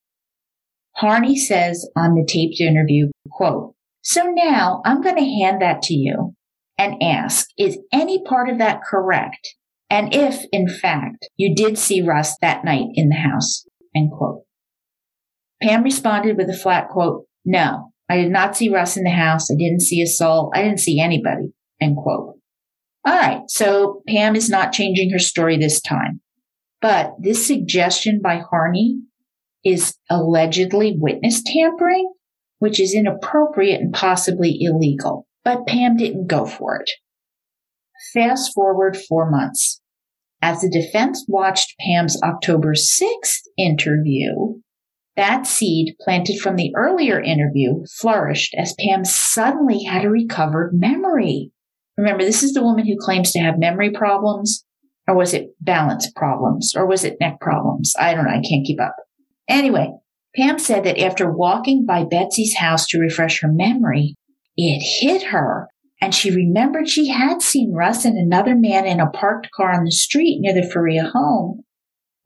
Harney says on the taped interview, quote, so now I'm going to hand that to you and ask, is any part of that correct? And if, in fact, you did see Russ that night in the house, end quote. Pam responded with a flat quote, no, I did not see Russ in the house. I didn't see a soul. I didn't see anybody, end quote. All right. So Pam is not changing her story this time, but this suggestion by Harney is allegedly witness tampering, which is inappropriate and possibly illegal. But Pam didn't go for it. Fast forward four months. As the defense watched Pam's October 6th interview, that seed planted from the earlier interview flourished as Pam suddenly had a recovered memory. Remember, this is the woman who claims to have memory problems, or was it balance problems, or was it neck problems? I don't know. I can't keep up. Anyway, Pam said that after walking by Betsy's house to refresh her memory, it hit her and she remembered she had seen Russ and another man in a parked car on the street near the Faria home.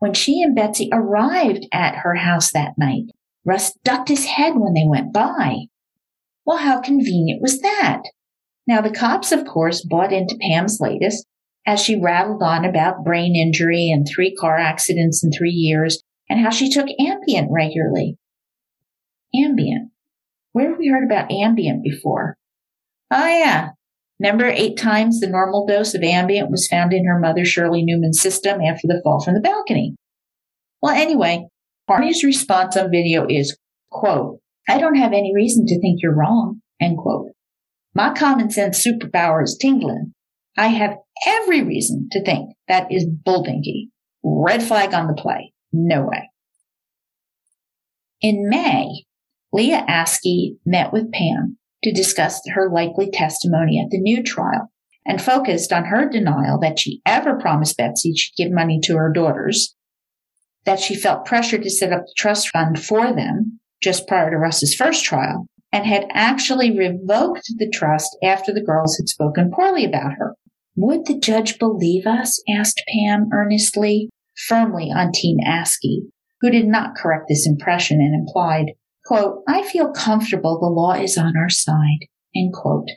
When she and Betsy arrived at her house that night, Russ ducked his head when they went by. Well, how convenient was that? Now, the cops, of course, bought into Pam's latest as she rattled on about brain injury and three car accidents in three years and how she took Ambien regularly. Ambien. Where have we heard about Ambien before? Oh, yeah. Remember, eight times the normal dose of Ambien was found in her mother Shirley Newman's system after the fall from the balcony. Well, anyway, Harney's response on video is, quote, I don't have any reason to think you're wrong, end quote. My common sense superpower is tingling. I have every reason to think that is bulldinky. Red flag on the play. No way. In May, Leah Askey met with Pam to discuss her likely testimony at the new trial and focused on her denial that she ever promised Betsy she'd give money to her daughters, that she felt pressure to set up the trust fund for them just prior to Russ's first trial, and had actually revoked the trust after the girls had spoken poorly about her. Would the judge believe us? asked Pam earnestly, firmly on Team Askey, who did not correct this impression and implied, quote, I feel comfortable the law is on our side, end quote.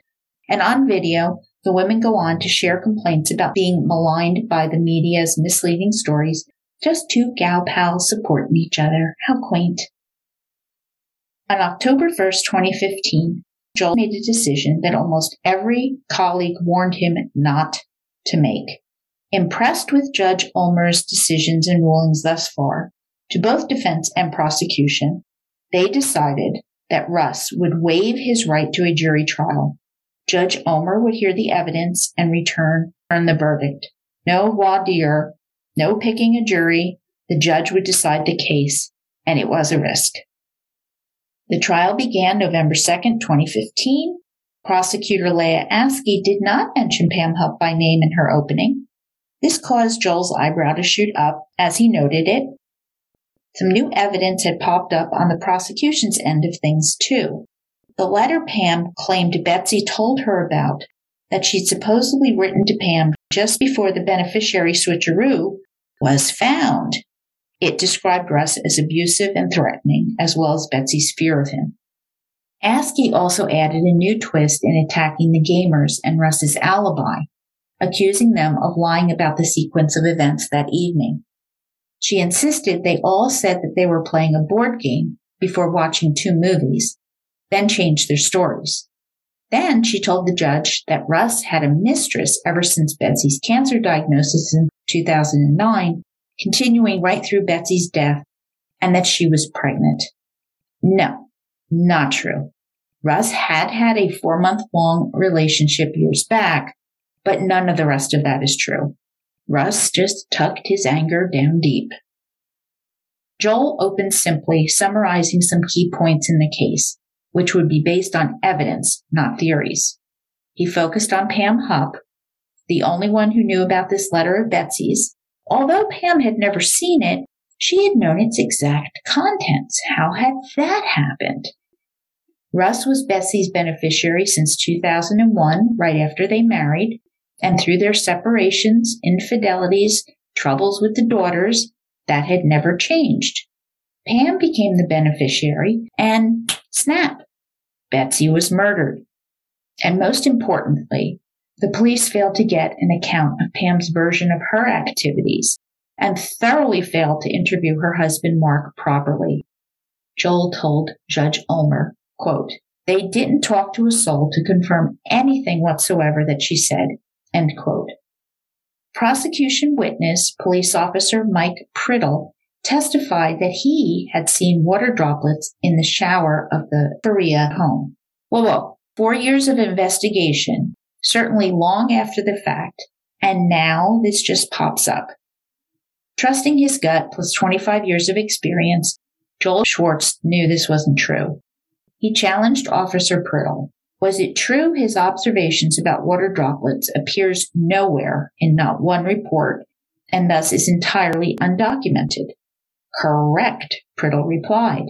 And on video, the women go on to share complaints about being maligned by the media's misleading stories. Just two gal pals supporting each other. How quaint. On October 1st, 2015, Joel made a decision that almost every colleague warned him not to make. Impressed with Judge Ulmer's decisions and rulings thus far, to both defense and prosecution, they decided that Russ would waive his right to a jury trial. Judge Ulmer would hear the evidence and return the verdict. No voir dire, no picking a jury. The judge would decide the case, and it was a risk. The trial began November 2nd, 2015. Prosecutor Leah Askey did not mention Pam Hupp by name in her opening. This caused Joel's eyebrow to shoot up as he noted it some new evidence had popped up on the prosecution's end of things, too. The letter Pam claimed Betsy told her about, that she'd supposedly written to Pam just before the beneficiary switcheroo, was found. It described Russ as abusive and threatening, as well as Betsy's fear of him. Askey also added a new twist in attacking the gamers and Russ's alibi, accusing them of lying about the sequence of events that evening. She insisted they all said that they were playing a board game before watching two movies, then changed their stories. Then she told the judge that Russ had a mistress ever since Betsy's cancer diagnosis in 2009, continuing right through Betsy's death, and that she was pregnant. No, not true. Russ had had a four month long relationship years back, but none of the rest of that is true. Russ just tucked his anger down deep. Joel opened simply, summarizing some key points in the case, which would be based on evidence, not theories. He focused on Pam Hupp, the only one who knew about this letter of Betsy's. Although Pam had never seen it, she had known its exact contents. How had that happened? Russ was Betsy's beneficiary since 2001, right after they married, and through their separations, infidelities, troubles with the daughters, that had never changed. Pam became the beneficiary and snap, Betsy was murdered. And most importantly, the police failed to get an account of Pam's version of her activities and thoroughly failed to interview her husband Mark properly. Joel told Judge Ulmer, quote, they didn't talk to a soul to confirm anything whatsoever that she said, End quote. Prosecution witness, police officer Mike Priddle, testified that he had seen water droplets in the shower of the Faria home. Whoa, whoa. four years of investigation, certainly long after the fact, and now this just pops up. Trusting his gut plus 25 years of experience, Joel Schwartz knew this wasn't true. He challenged Officer Priddle. Was it true his observations about water droplets appears nowhere in not one report and thus is entirely undocumented? Correct, Priddle replied.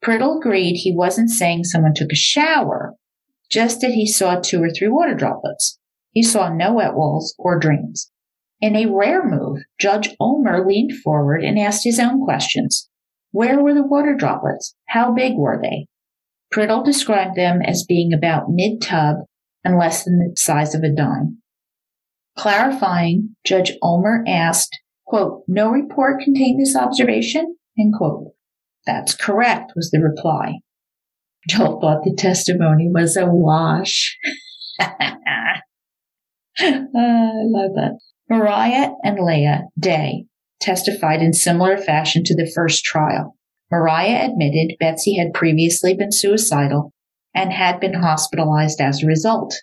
Priddle agreed he wasn't saying someone took a shower, just that he saw two or three water droplets. He saw no wet walls or drains. In a rare move, Judge Ulmer leaned forward and asked his own questions. Where were the water droplets? How big were they? Priddle described them as being about mid tub and less than the size of a dime. Clarifying, Judge Ulmer asked, quote, no report contained this observation, end quote. That's correct, was the reply. Joel thought the testimony was a wash. Ah, I love that. Mariah and Leah Day testified in similar fashion to the first trial. Mariah admitted Betsy had previously been suicidal and had been hospitalized as a result.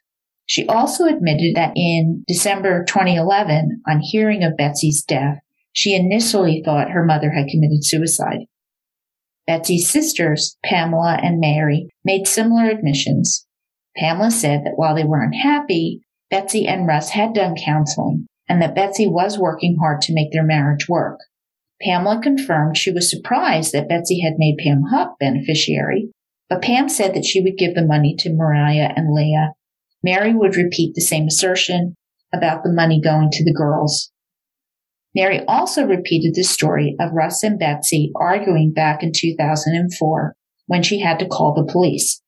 She also admitted that in December 2011, on hearing of Betsy's death, she initially thought her mother had committed suicide. Betsy's sisters, Pamela and Mary, made similar admissions. Pamela said that while they were unhappy, Betsy and Russ had done counseling and that Betsy was working hard to make their marriage work. Pamela confirmed she was surprised that Betsy had made Pam Hupp beneficiary, but Pam said that she would give the money to Mariah and Leah. Mary would repeat the same assertion about the money going to the girls. Mary also repeated the story of Russ and Betsy arguing back in 2004 when she had to call the police.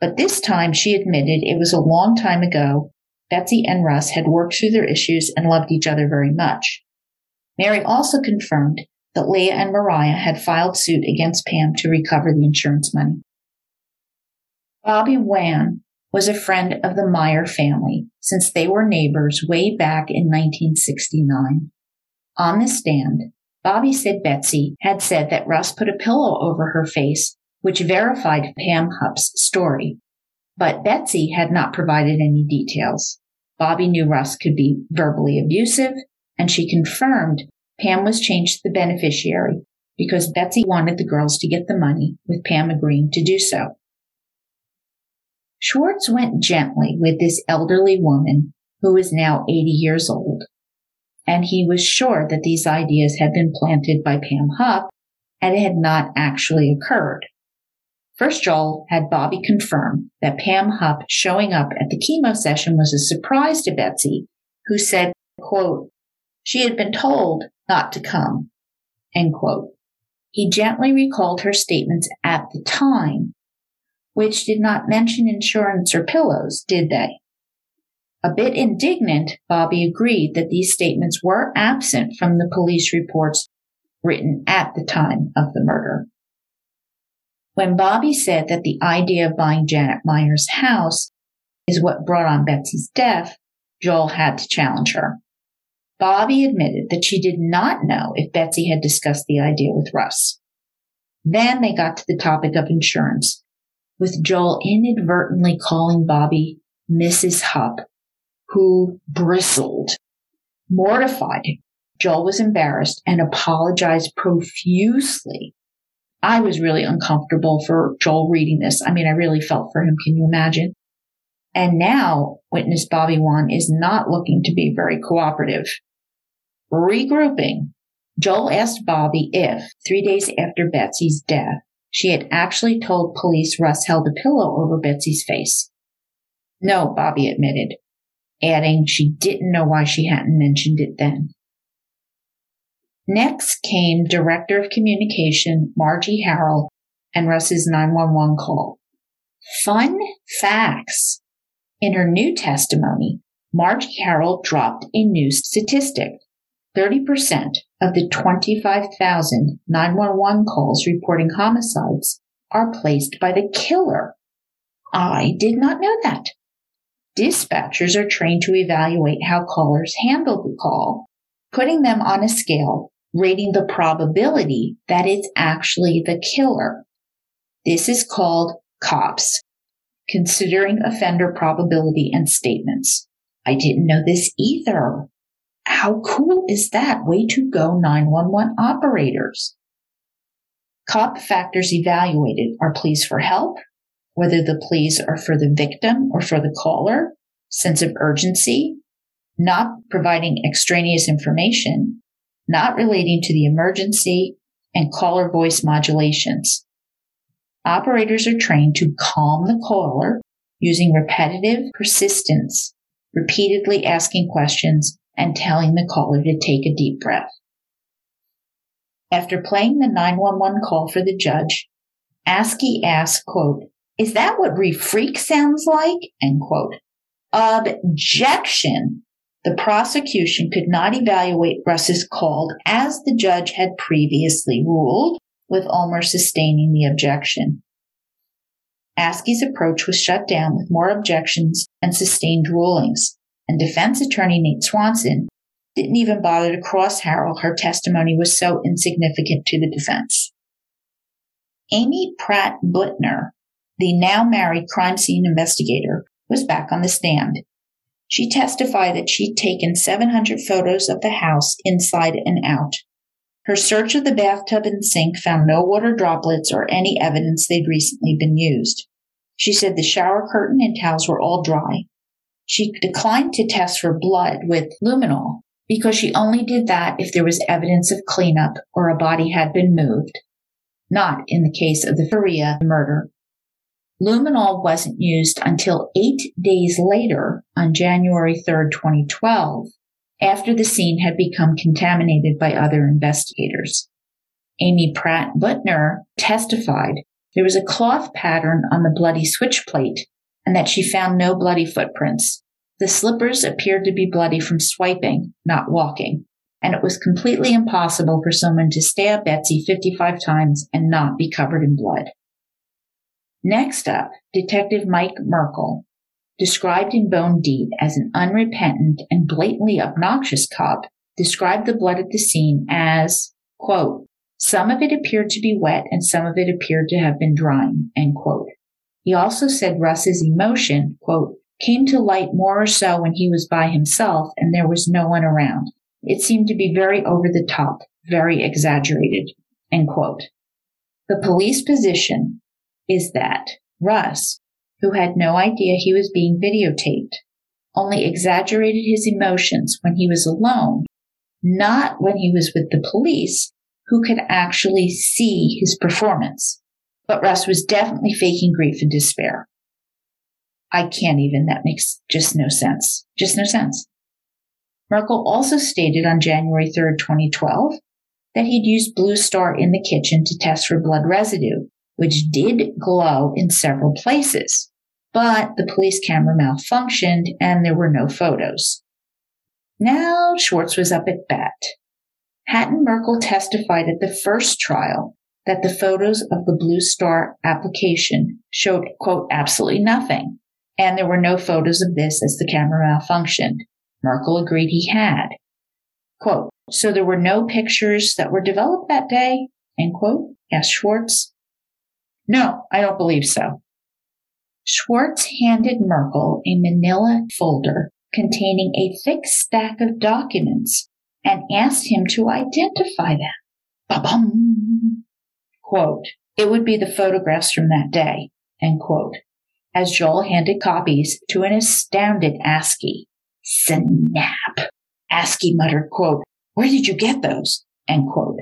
But this time she admitted it was a long time ago Betsy and Russ had worked through their issues and loved each other very much. Mary also confirmed that Leah and Mariah had filed suit against Pam to recover the insurance money. Bobby Wan was a friend of the Meyer family since they were neighbors way back in 1969. On the stand, Bobby said Betsy had said that Russ put a pillow over her face, which verified Pam Hupp's story. But Betsy had not provided any details. Bobby knew Russ could be verbally abusive, and she confirmed Pam was changed to the beneficiary because Betsy wanted the girls to get the money, with Pam agreeing to do so. Schwartz went gently with this elderly woman who was now 80 years old, and he was sure that these ideas had been planted by Pam Hupp and it had not actually occurred. First, Joel had Bobby confirm that Pam Hupp showing up at the chemo session was a surprise to Betsy, who said, quote, she had been told not to come, end quote. He gently recalled her statements at the time, which did not mention insurance or pillows, did they? A bit indignant, Bobby agreed that these statements were absent from the police reports written at the time of the murder. When Bobby said that the idea of buying Janet Meyer's house is what brought on Betsy's death, Joel had to challenge her. Bobby admitted that she did not know if Betsy had discussed the idea with Russ. Then they got to the topic of insurance, with Joel inadvertently calling Bobby Mrs. Hupp, who bristled. Mortified, Joel was embarrassed and apologized profusely I was really uncomfortable for Joel reading this. I mean, I really felt for him. Can you imagine? And now witness Bobby Wan is not looking to be very cooperative. Regrouping. Joel asked Bobby if, three days after Betsy's death, she had actually told police Russ held a pillow over Betsy's face. No, Bobby admitted, adding she didn't know why she hadn't mentioned it then. Next came Director of Communication Margie Harrell and Russ's 911 call. Fun facts. In her new testimony, Margie Harrell dropped a new statistic. 30% of the 25,000 911 calls reporting homicides are placed by the killer. I did not know that. Dispatchers are trained to evaluate how callers handle the call, putting them on a scale rating the probability that it's actually the killer. This is called COPS, considering offender probability and statements. I didn't know this either. How cool is that? Way to go, 911 operators. COP factors evaluated are pleas for help, whether the pleas are for the victim or for the caller, sense of urgency, not providing extraneous information, not relating to the emergency, and caller voice modulations. Operators are trained to calm the caller using repetitive persistence, repeatedly asking questions and telling the caller to take a deep breath. After playing the 911 call for the judge, Askey asked, quote, is that what refreak sounds like? End quote. Objection. The prosecution could not evaluate Russ's call as the judge had previously ruled, with Ulmer sustaining the objection. Askey's approach was shut down with more objections and sustained rulings, and defense attorney Nate Swanson didn't even bother to cross Harrell. Her testimony was so insignificant to the defense. Amy Pratt Butner, the now married crime scene investigator, was back on the stand. She testified that she'd taken 700 photos of the house inside and out. Her search of the bathtub and sink found no water droplets or any evidence they'd recently been used. She said the shower curtain and towels were all dry. She declined to test for blood with luminol because she only did that if there was evidence of cleanup or a body had been moved, not in the case of the Faria murder. Luminol wasn't used until eight days later on January 3, 2012, after the scene had become contaminated by other investigators. Amy Pratt Butner testified there was a cloth pattern on the bloody switch plate and that she found no bloody footprints. The slippers appeared to be bloody from swiping, not walking, and it was completely impossible for someone to stab Betsy 55 times and not be covered in blood. Next up, Detective Mike Merkel, described in Bone Deep as an unrepentant and blatantly obnoxious cop, described the blood at the scene as, quote, some of it appeared to be wet and some of it appeared to have been drying, end quote. He also said Russ's emotion, quote, came to light more or so when he was by himself and there was no one around. It seemed to be very over the top, very exaggerated, end quote. The police position is that Russ, who had no idea he was being videotaped, only exaggerated his emotions when he was alone, not when he was with the police, who could actually see his performance. But Russ was definitely faking grief and despair. I can't even, that makes just no sense. Just no sense. Merkel also stated on January 3rd, 2012, that he'd used Blue Star in the kitchen to test for blood residue, which did glow in several places. But the police camera malfunctioned and there were no photos. Now Schwartz was up at bat. Hatton Merkel testified at the first trial that the photos of the Blue Star application showed, quote, absolutely nothing. And there were no photos of this as the camera malfunctioned. Merkel agreed he had. Quote, so there were no pictures that were developed that day, end quote, asked Schwartz. No, I don't believe so. Schwartz handed Merkel a manila folder containing a thick stack of documents and asked him to identify them. Ba-bum. Quote, it would be the photographs from that day, end quote, as Joel handed copies to an astounded Askey. Snap. Askey muttered, quote, where did you get those? End quote.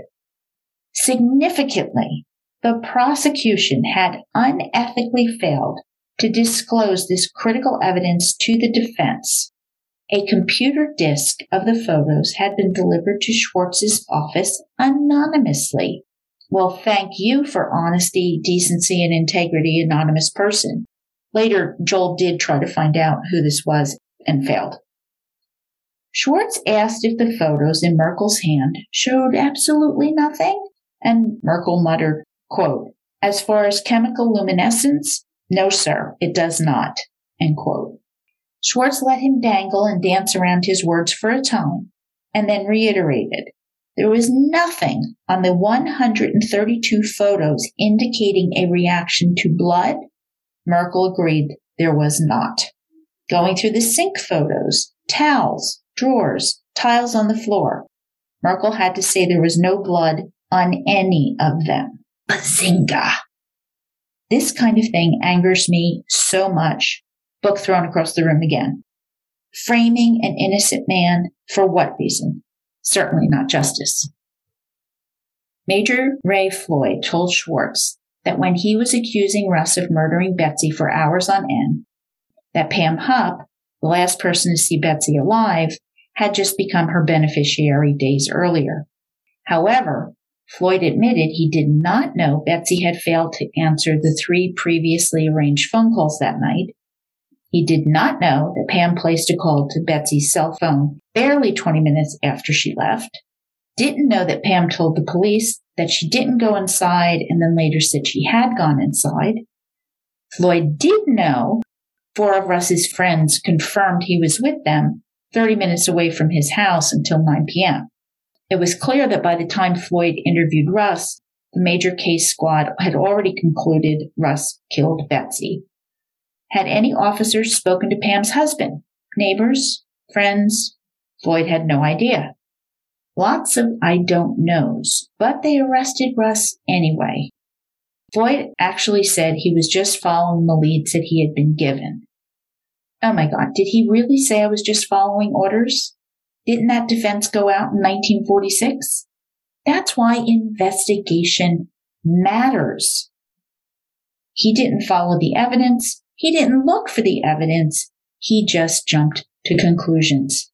Significantly, the prosecution had unethically failed to disclose this critical evidence to the defense. A computer disk of the photos had been delivered to Schwartz's office anonymously. Well, thank you for honesty, decency, and integrity, anonymous person. Later, Joel did try to find out who this was and failed. Schwartz asked if the photos in Merkel's hand showed absolutely nothing, and Merkel muttered, Quote, as far as chemical luminescence, no, sir, it does not. End quote. Schwartz let him dangle and dance around his words for a time and then reiterated there was nothing on the 132 photos indicating a reaction to blood. Merkel agreed there was not. Going through the sink photos, towels, drawers, tiles on the floor, Merkel had to say there was no blood on any of them. Bazinga! This kind of thing angers me so much. Book thrown across the room again. Framing an innocent man for what reason? Certainly not justice. Major Ray Floyd told Schwartz that when he was accusing Russ of murdering Betsy for hours on end, that Pam Hupp, the last person to see Betsy alive, had just become her beneficiary days earlier. However, Floyd admitted he did not know Betsy had failed to answer the three previously arranged phone calls that night. He did not know that Pam placed a call to Betsy's cell phone barely 20 minutes after she left. Didn't know that Pam told the police that she didn't go inside and then later said she had gone inside. Floyd did know four of Russ's friends confirmed he was with them 30 minutes away from his house until 9 p.m. It was clear that by the time Floyd interviewed Russ, the major case squad had already concluded Russ killed Betsy. Had any officers spoken to Pam's husband? Neighbors? Friends? Floyd had no idea. Lots of I don't knows, but they arrested Russ anyway. Floyd actually said he was just following the leads that he had been given. Oh my God, did he really say I was just following orders? Didn't that defense go out in 1946? That's why investigation matters. He didn't follow the evidence. He didn't look for the evidence. He just jumped to conclusions.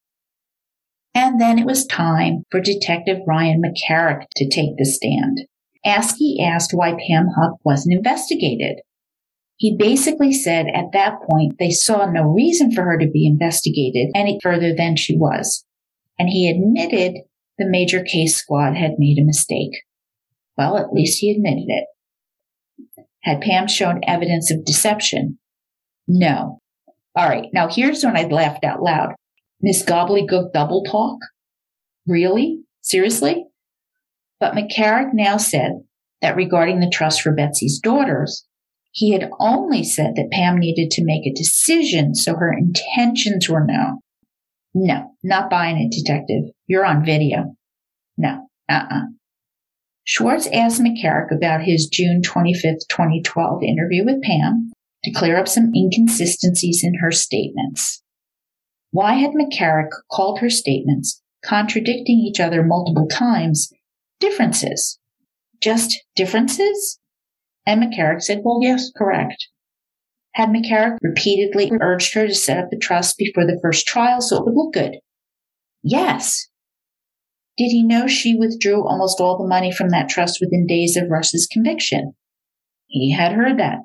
And then it was time for Detective Ryan McCarrick to take the stand. Askey asked why Pam Hupp wasn't investigated. He basically said at that point they saw no reason for her to be investigated any further than she was. And he admitted the major case squad had made a mistake. Well, at least he admitted it. Had Pam shown evidence of deception? No. All right, now here's when I laughed out loud. Miss Gobbledygook double talk? Really? Seriously? But McCarrick now said that regarding the trust for Betsy's daughters, he had only said that Pam needed to make a decision so her intentions were known. No, not buying it, detective. You're on video. No, uh-uh. Schwartz asked McCarrick about his June 25th, 2012 interview with Pam to clear up some inconsistencies in her statements. Why had McCarrick called her statements, contradicting each other multiple times, differences? Just differences? And McCarrick said, well, yes, correct. Had McCarrick repeatedly urged her to set up a trust before the first trial so it would look good? Yes. Did he know she withdrew almost all the money from that trust within days of Russ's conviction? He had heard that.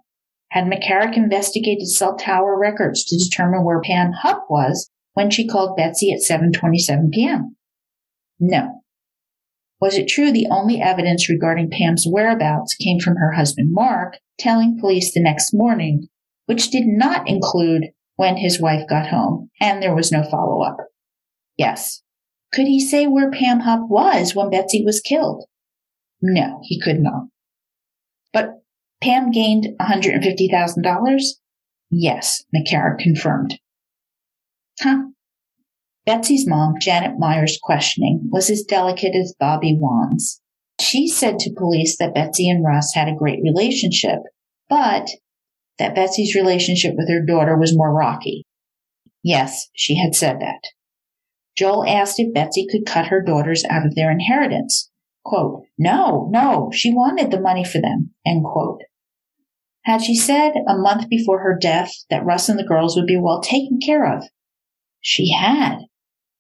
Had McCarrick investigated cell tower records to determine where Pam Hupp was when she called Betsy at 7:27 p.m.? No. Was it true the only evidence regarding Pam's whereabouts came from her husband Mark telling police the next morning, which did not include when his wife got home, and there was no follow up? Yes. Could he say where Pam Hupp was when Betsy was killed? No, he could not. But Pam gained $150,000? Yes, McCarrick confirmed. Huh. Betsy's mom, Janet Myers' questioning was as delicate as Bobby Wan's. She said to police that Betsy and Russ had a great relationship, but that Betsy's relationship with her daughter was more rocky. Yes, she had said that. Joel asked if Betsy could cut her daughters out of their inheritance. Quote, no, no, she wanted the money for them, end quote. Had she said a month before her death that Russ and the girls would be well taken care of? She had.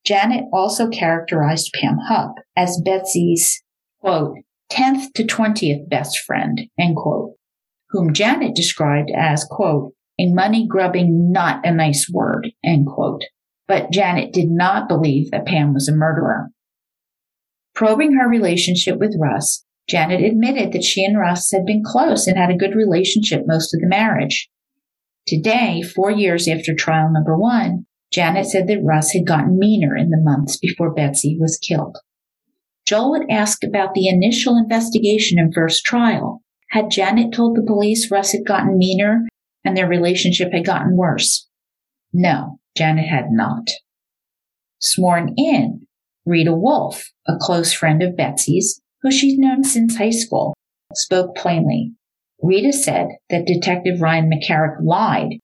Janet also characterized Pam Hupp as Betsy's, quote, 10th to 20th best friend, end quote, whom Janet described as, quote, a money grubbing, not a nice word, end quote. But Janet did not believe that Pam was a murderer. Probing her relationship with Russ, Janet admitted that she and Russ had been close and had a good relationship most of the marriage. Today, four years after trial number one, Janet said that Russ had gotten meaner in the months before Betsy was killed. Joel would ask about the initial investigation and first trial. Had Janet told the police Russ had gotten meaner and their relationship had gotten worse? No, Janet had not. Sworn in, Rita Wolf, a close friend of Betsy's, who she's known since high school, spoke plainly. Rita said that Detective Ryan McCarrick lied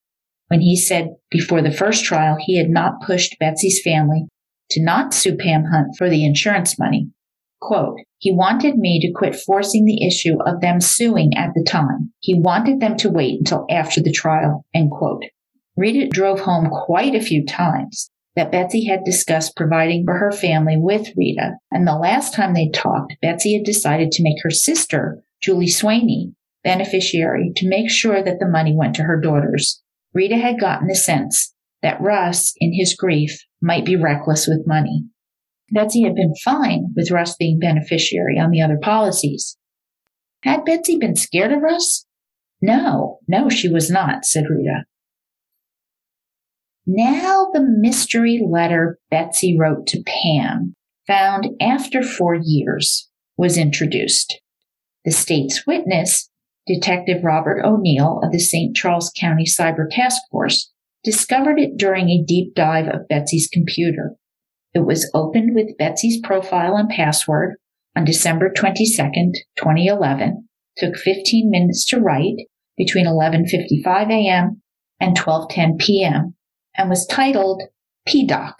when he said before the first trial he had not pushed Betsy's family to not sue Pam Hupp for the insurance money. Quote, he wanted me to quit forcing the issue of them suing at the time. He wanted them to wait until after the trial, end quote. Rita drove home quite a few times that Betsy had discussed providing for her family with Rita, and the last time they talked, Betsy had decided to make her sister, Julie Swaney, beneficiary to make sure that the money went to her daughters. Rita had gotten the sense that Russ, in his grief, might be reckless with money. Betsy had been fine with Russ being beneficiary on the other policies. Had Betsy been scared of Russ? No, no, she was not, said Rita. Now the mystery letter Betsy wrote to Pam, found after four years, was introduced. The state's witness, Detective Robert O'Neill of the St. Charles County Cyber Task Force, discovered it during a deep dive of Betsy's computer. It was opened with Betsy's profile and password on December 22nd, 2011. Took 15 minutes to write between 11:55 a.m. and 12:10 p.m. and was titled PDoc.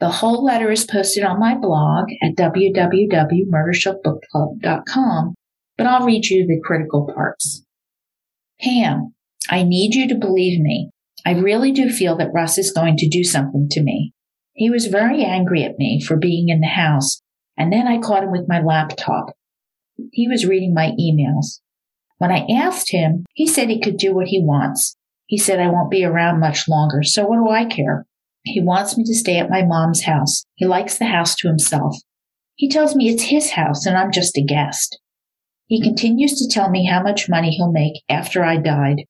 The whole letter is posted on my blog at www.murdershow.bookclub.com, but I'll read you the critical parts. Pam, I need you to believe me. I really do feel that Russ is going to do something to me. He was very angry at me for being in the house, and then I caught him with my laptop. He was reading my emails. When I asked him, he said he could do what he wants. He said I won't be around much longer, so what do I care? He wants me to stay at my mom's house. He likes the house to himself. He tells me it's his house and I'm just a guest. He continues to tell me how much money he'll make after I died.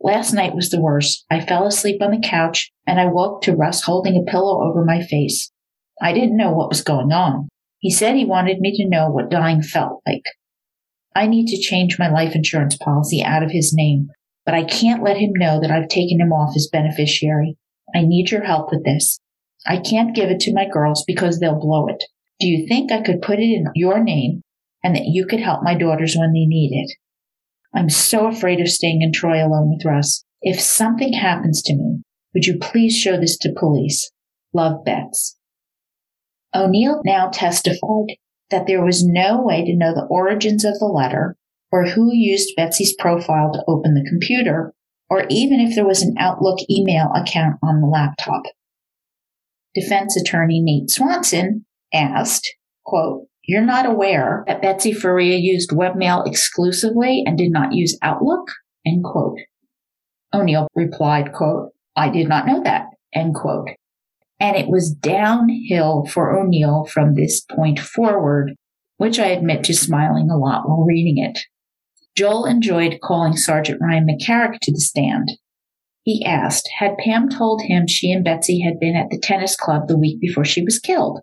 Last night was the worst. I fell asleep on the couch and I woke to Russ holding a pillow over my face. I didn't know what was going on. He said he wanted me to know what dying felt like. I need to change my life insurance policy out of his name, but I can't let him know that I've taken him off as beneficiary. I need your help with this. I can't give it to my girls because they'll blow it. Do you think I could put it in your name and that you could help my daughters when they need it? I'm so afraid of staying in Troy alone with Russ. If something happens to me, would you please show this to police? Love, Bets. O'Neill now testified that there was no way to know the origins of the letter or who used Betsy's profile to open the computer, or even if there was an Outlook email account on the laptop. Defense attorney Nate Swanson asked, quote, you're not aware that Betsy Faria used webmail exclusively and did not use Outlook? End quote. O'Neill replied, quote, I did not know that, end quote. And it was downhill for O'Neill from this point forward, which I admit to smiling a lot while reading it. Joel enjoyed calling Sergeant Ryan McCarrick to the stand. He asked, had Pam told him she and Betsy had been at the tennis club the week before she was killed?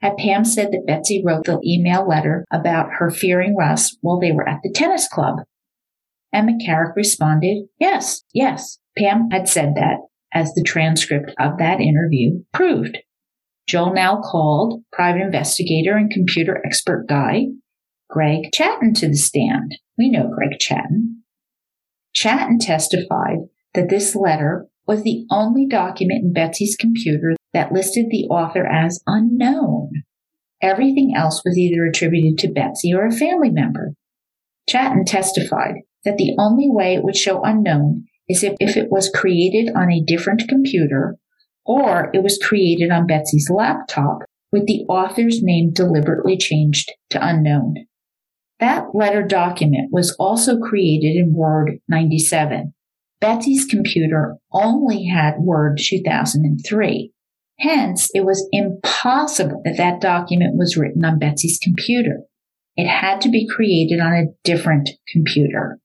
Had Pam said that Betsy wrote the email letter about her fearing Russ while they were at the tennis club? And McCarrick responded, yes, yes, Pam had said that, as the transcript of that interview proved. Joel now called private investigator and computer expert guy Greg Chatton to the stand. We know Greg Chatton. Chatton testified that this letter was the only document in Betsy's computer that listed the author as unknown. Everything else was either attributed to Betsy or a family member. Chatton testified that the only way it would show unknown is if, if it was created on a different computer or it was created on Betsy's laptop with the author's name deliberately changed to unknown. That letter document was also created in Word 97. Betsy's computer only had Word 2003. Hence, it was impossible that that document was written on Betsy's computer. It had to be created on a different computer.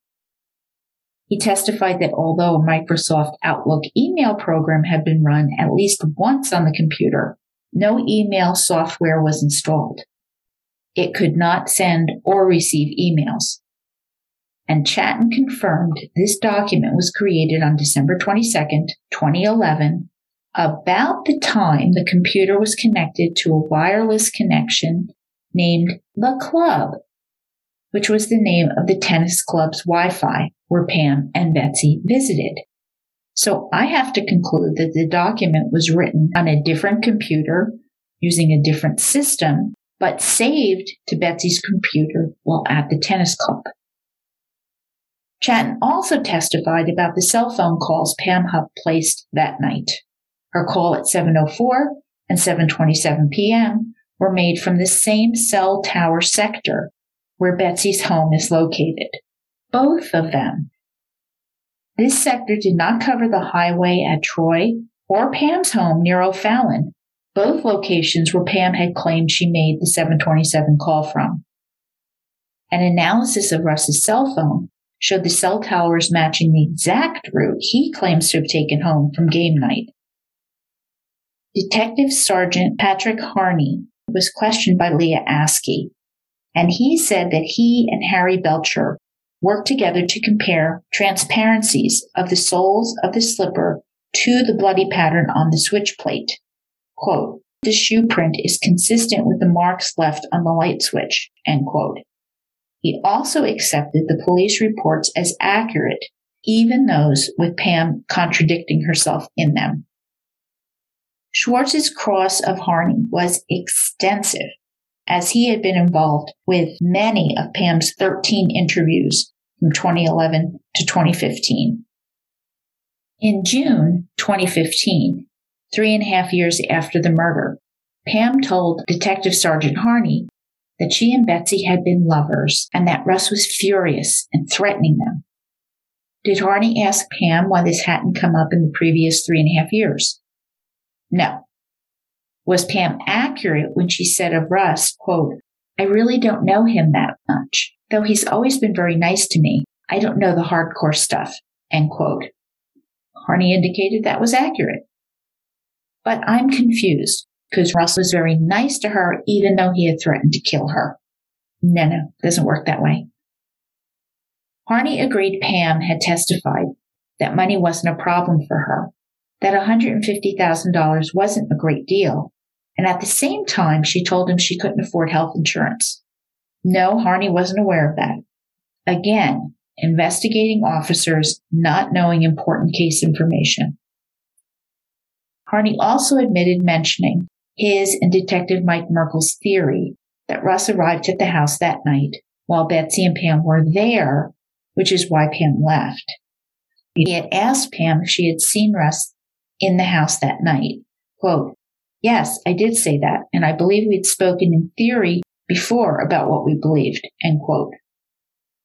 He testified that although a Microsoft Outlook email program had been run at least once on the computer, no email software was installed. It could not send or receive emails. And Chatton confirmed this document was created on December 22nd, 2011, about the time the computer was connected to a wireless connection named The Club, which was the name of the tennis club's Wi Fi where Pam and Betsy visited. So I have to conclude that the document was written on a different computer using a different system but saved to Betsy's computer while at the tennis club. Chatton also testified about the cell phone calls Pam Hupp placed that night. Her call at 704 and 727 p.m. were made from the same cell tower sector where Betsy's home is located. Both of them. This sector did not cover the highway at Troy or Pam's home near O'Fallon, both locations where Pam had claimed she made the 727 call from. An analysis of Russ's cell phone showed the cell towers matching the exact route he claims to have taken home from game night. Detective Sergeant Patrick Harney was questioned by Leah Askey, and he said that he and Harry Belcher worked together to compare transparencies of the soles of the slipper to the bloody pattern on the switch plate. Quote, the shoe print is consistent with the marks left on the light switch, end quote. He also accepted the police reports as accurate, even those with Pam contradicting herself in them. Schwartz's cross of Harney was extensive, as he had been involved with many of Pam's 13 interviews from 2011 to 2015. In June 2015, three and a half years after the murder, Pam told Detective Sergeant Harney that she and Betsy had been lovers and that Russ was furious and threatening them. Did Harney ask Pam why this hadn't come up in the previous three and a half years? No. Was Pam accurate when she said of Russ, quote, I really don't know him that much, though he's always been very nice to me. I don't know the hardcore stuff, end quote. Harney indicated that was accurate. But I'm confused because Russ was very nice to her even though he had threatened to kill her. No, no, doesn't work that way. Harney agreed Pam had testified that money wasn't a problem for her, that $150,000 wasn't a great deal, and at the same time she told him she couldn't afford health insurance. No, Harney wasn't aware of that. Again, investigating officers not knowing important case information. Harney also admitted mentioning his and Detective Mike Merkel's theory that Russ arrived at the house that night while Betsy and Pam were there, which is why Pam left. He had asked Pam if she had seen Russ in the house that night. Quote, Yes, I did say that, and I believe we'd spoken in theory before about what we believed. End quote.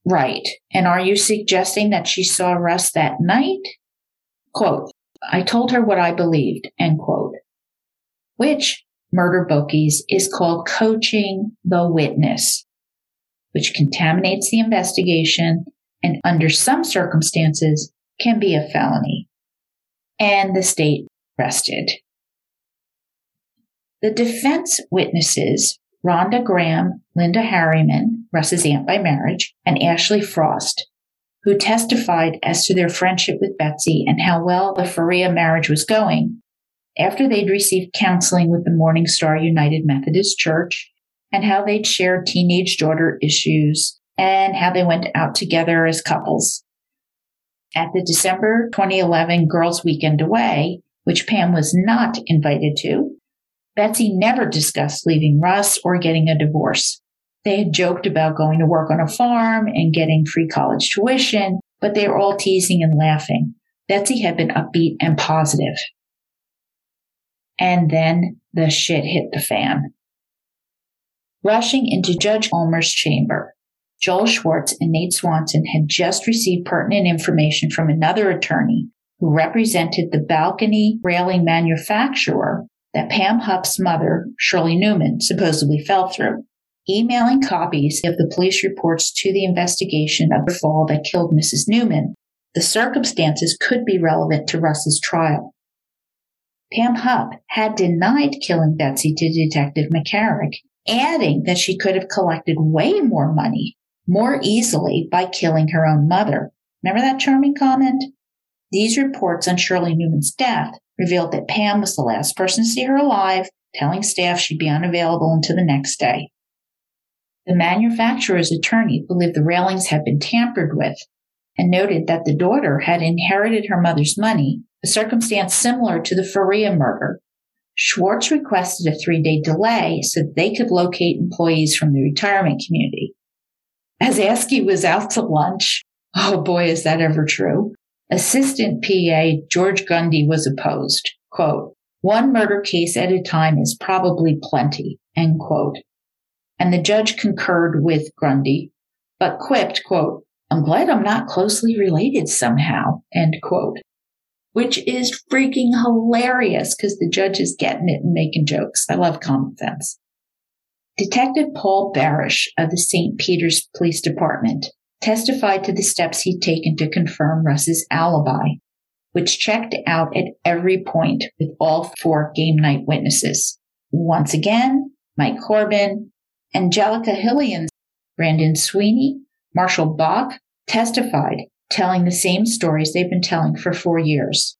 Right. And are you suggesting that she saw Russ that night? Quote, I told her what I believed, end quote. Which, murder bookies, is called coaching the witness, which contaminates the investigation and under some circumstances can be a felony. And the state rested. The defense witnesses Rhonda Graham, Linda Harriman, Russ's aunt by marriage, and Ashley Frost, who testified as to their friendship with Betsy and how well the Faria marriage was going after they'd received counseling with the Morning Star United Methodist Church and how they'd shared teenage daughter issues and how they went out together as couples. At the December 2011 Girls Weekend Away, which Pam was not invited to, Betsy never discussed leaving Russ or getting a divorce. They had joked about going to work on a farm and getting free college tuition, but they were all teasing and laughing. Betsy had been upbeat and positive. And then the shit hit the fan. Rushing into Judge Ulmer's chamber, Joel Schwartz and Nate Swanson had just received pertinent information from another attorney who represented the balcony railing manufacturer that Pam Hupp's mother, Shirley Newman, supposedly fell through, emailing copies of the police reports to the investigation of the fall that killed Mrs. Newman, The circumstances could be relevant to Russ's trial. Pam Hupp had denied killing Betsy to Detective McCarrick, adding that she could have collected way more money more easily by killing her own mother. Remember that charming comment? These reports on Shirley Newman's death revealed that Pam was the last person to see her alive, telling staff she'd be unavailable until the next day. The manufacturer's attorney believed the railings had been tampered with and noted that the daughter had inherited her mother's money, a circumstance similar to the Faria murder, Schwartz requested a three day delay so that they could locate employees from the retirement community. As Askey was out to lunch, oh boy, is that ever true, Assistant PA George Grundy was opposed. Quote, one murder case at a time is probably plenty, end quote. And the judge concurred with Grundy, but quipped, quote, I'm glad I'm not closely related somehow, end quote. Which is freaking hilarious because the judge is getting it and making jokes. I love common sense. Detective Paul Barish of the St. Peter's Police Department testified to the steps he'd taken to confirm Russ's alibi, which checked out at every point with all four game night witnesses. Once again, Mike Corbin, Angelica Hillian, Brandon Sweeney, Marshall Bach testified, telling the same stories they've been telling for four years.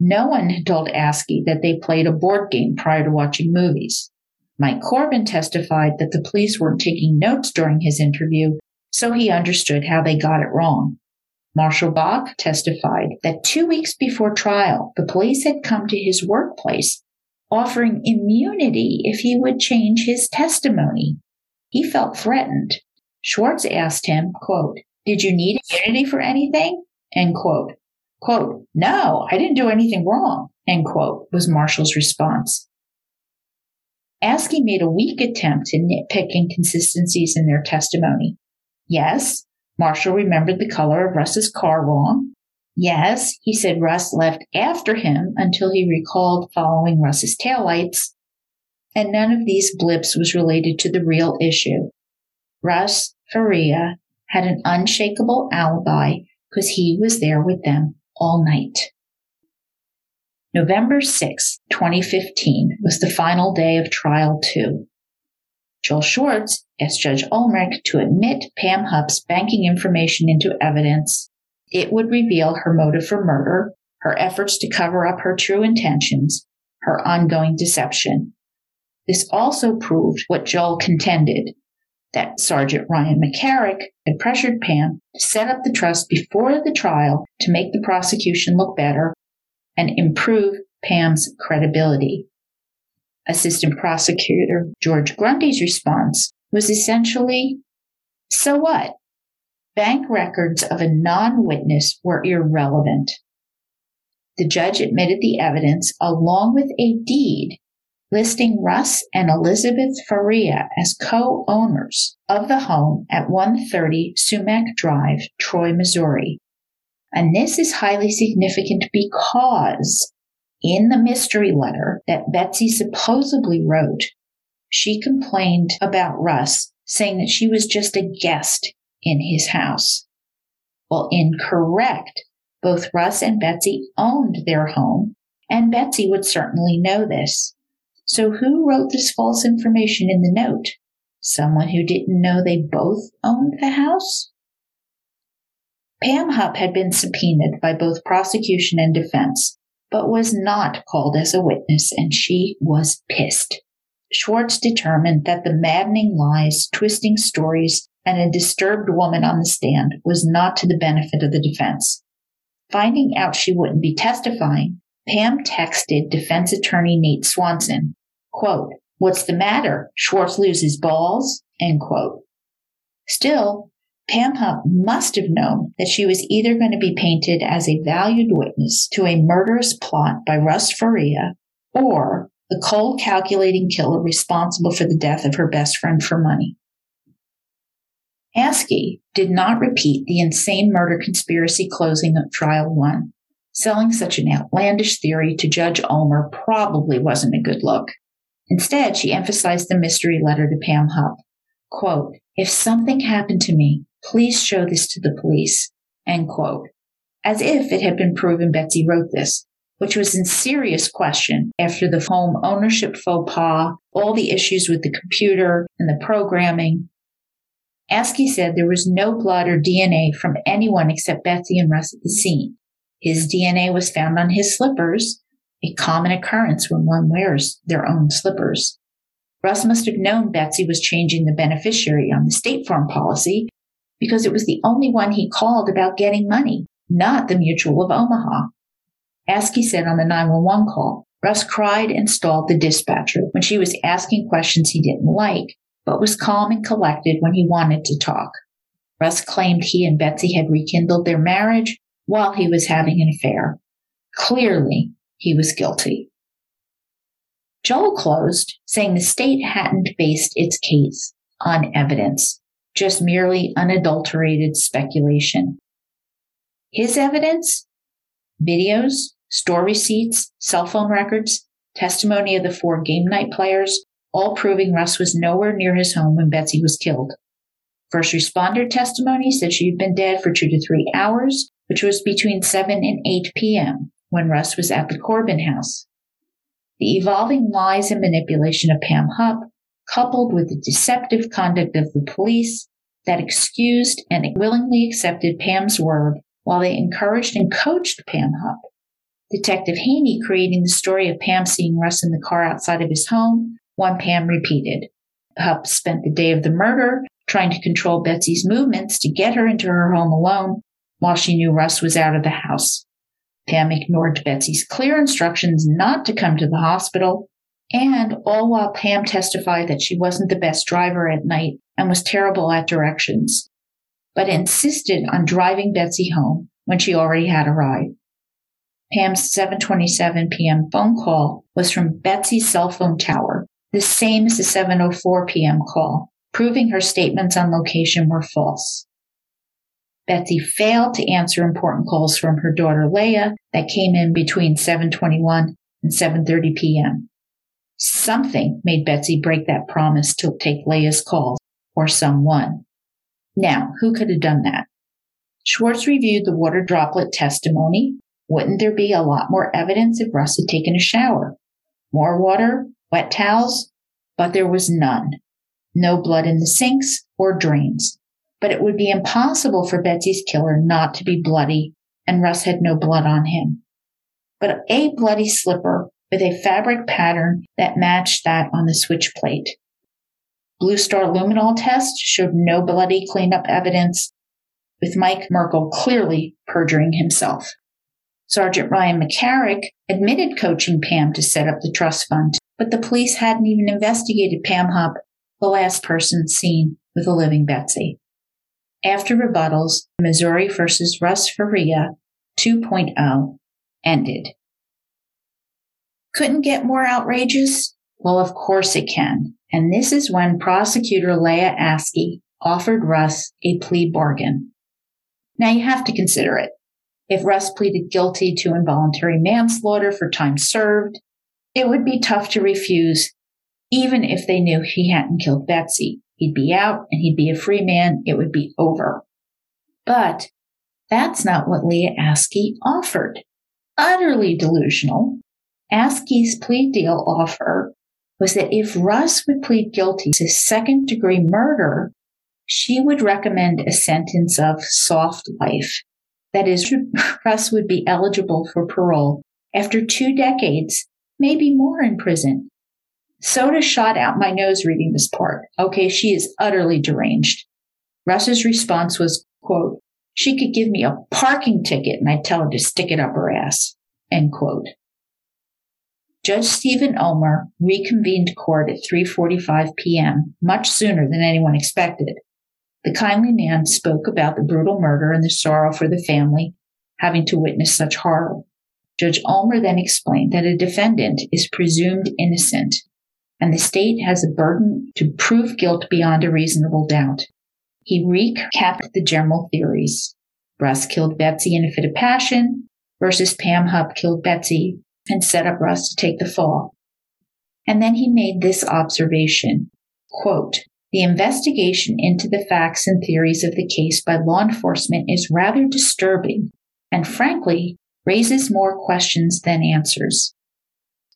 No one had told Askey that they played a board game prior to watching movies. Mike Corbin testified that the police weren't taking notes during his interview, so he understood how they got it wrong. Marshall Bach testified that two weeks before trial, the police had come to his workplace offering immunity if he would change his testimony. He felt threatened. Schwartz asked him, quote, did you need immunity for anything? End quote. Quote, no, I didn't do anything wrong, end quote, was Marshall's response. Askey made a weak attempt to nitpick inconsistencies in their testimony. Yes, Marshall remembered the color of Russ's car wrong. Yes, he said Russ left after him until he recalled following Russ's taillights. And none of these blips was related to the real issue. Russ Faria had an unshakable alibi because he was there with them all night. November 6, 2015 was the final day of trial two. Joel Schwartz asked Judge Ulrich to admit Pam Hupp's banking information into evidence. It would reveal her motive for murder, her efforts to cover up her true intentions, her ongoing deception. This also proved what Joel contended that Sergeant Ryan McCarrick had pressured Pam to set up the trust before the trial to make the prosecution look better and improve Pam's credibility. Assistant Prosecutor George Grundy's response was essentially, so what? Bank records of a non witness were irrelevant. The judge admitted the evidence along with a deed listing Russ and Elizabeth Faria as co-owners of the home at 130 Sumac Drive, Troy, Missouri. And this is highly significant because in the mystery letter that Betsy supposedly wrote, she complained about Russ, saying that she was just a guest in his house. Well, incorrect. Both Russ and Betsy owned their home, and Betsy would certainly know this. So who wrote this false information in the note? Someone who didn't know they both owned the house? Pam Hupp had been subpoenaed by both prosecution and defense, but was not called as a witness, and she was pissed. Schwartz determined that the maddening lies, twisting stories, and a disturbed woman on the stand was not to the benefit of the defense. Finding out she wouldn't be testifying, Pam texted defense attorney Nate Swanson, Quote, What's the matter? Schwartz loses balls? End quote. Still, Pam Hupp must have known that she was either going to be painted as a valued witness to a murderous plot by Russ Faria or the cold calculating killer responsible for the death of her best friend for money. Askey did not repeat the insane murder conspiracy closing of trial one. Selling such an outlandish theory to Judge Ulmer probably wasn't a good look. Instead, she emphasized the mystery letter to Pam Hupp. Quote, if something happened to me, please show this to the police. End quote. As if it had been proven Betsy wrote this, which was in serious question after the home ownership faux pas, all the issues with the computer and the programming. Askey said there was no blood or DNA from anyone except Betsy and Russ at the scene. His DNA was found on his slippers, a common occurrence when one wears their own slippers. Russ must have known Betsy was changing the beneficiary on the State Farm policy because it was the only one he called about getting money, not the Mutual of Omaha. Askey said on the 911 call, Russ cried and stalled the dispatcher when she was asking questions he didn't like, but was calm and collected when he wanted to talk. Russ claimed he and Betsy had rekindled their marriage while he was having an affair. Clearly, he was guilty. Joel closed, saying the state hadn't based its case on evidence, just merely unadulterated speculation. His evidence? Videos, store receipts, cell phone records, testimony of the four game night players, all proving Russ was nowhere near his home when Betsy was killed. First responder testimony said she had been dead for two to three hours, which was between 7 and 8 p.m. when Russ was at the Corbin house. The evolving lies and manipulation of Pam Hupp, coupled with the deceptive conduct of the police that excused and willingly accepted Pam's word while they encouraged and coached Pam Hupp. Detective Haney creating the story of Pam seeing Russ in the car outside of his home, one Pam repeated. Hupp spent the day of the murder trying to control Betsy's movements to get her into her home alone while she knew Russ was out of the house. Pam ignored Betsy's clear instructions not to come to the hospital, and all while Pam testified that she wasn't the best driver at night and was terrible at directions, but insisted on driving Betsy home when she already had a ride. Pam's 7:27 p.m. phone call was from Betsy's cell phone tower, the same as the 7:04 p.m. call, proving her statements on location were false. Betsy failed to answer important calls from her daughter Leah that came in between 7:21 and 7:30 p.m. Something made Betsy break that promise to take Leah's calls or someone. Now, who could have done that? Schwartz reviewed the water droplet testimony. Wouldn't there be a lot more evidence if Russ had taken a shower? More water, wet towels, but there was none. No blood in the sinks or drains but it would be impossible for Betsy's killer not to be bloody, and Russ had no blood on him. But a bloody slipper with a fabric pattern that matched that on the switch plate. Blue Star luminol test showed no bloody cleanup evidence, with Mike Merkel clearly perjuring himself. Sergeant Ryan McCarrick admitted coaching Pam to set up the trust fund, but the police hadn't even investigated Pam Hupp, the last person seen with a living Betsy. After rebuttals, Missouri versus Russ Faria 2.0 ended. Couldn't get more outrageous? Well, of course it can. And this is when prosecutor Leah Askey offered Russ a plea bargain. Now you have to consider it. If Russ pleaded guilty to involuntary manslaughter for time served, it would be tough to refuse, even if they knew he hadn't killed Betsy. He'd be out and he'd be a free man. It would be over. But that's not what Leah Askey offered. Utterly delusional. Askey's plea deal offer was that if Russ would plead guilty to second degree murder, she would recommend a sentence of soft life. That is, Russ would be eligible for parole after two decades, maybe more in prison. Soda shot out my nose reading this part. Okay, she is utterly deranged. Russ's response was, quote, she could give me a parking ticket and I'd tell her to stick it up her ass, end quote. Judge Stephen Ohmer reconvened court at 3:45 p.m., much sooner than anyone expected. The kindly man spoke about the brutal murder and the sorrow for the family having to witness such horror. Judge Ohmer then explained that a defendant is presumed innocent and the state has a burden to prove guilt beyond a reasonable doubt. He recapped the general theories. Russ killed Betsy in a fit of passion versus Pam Hupp killed Betsy and set up Russ to take the fall. And then he made this observation, quote, the investigation into the facts and theories of the case by law enforcement is rather disturbing and frankly raises more questions than answers.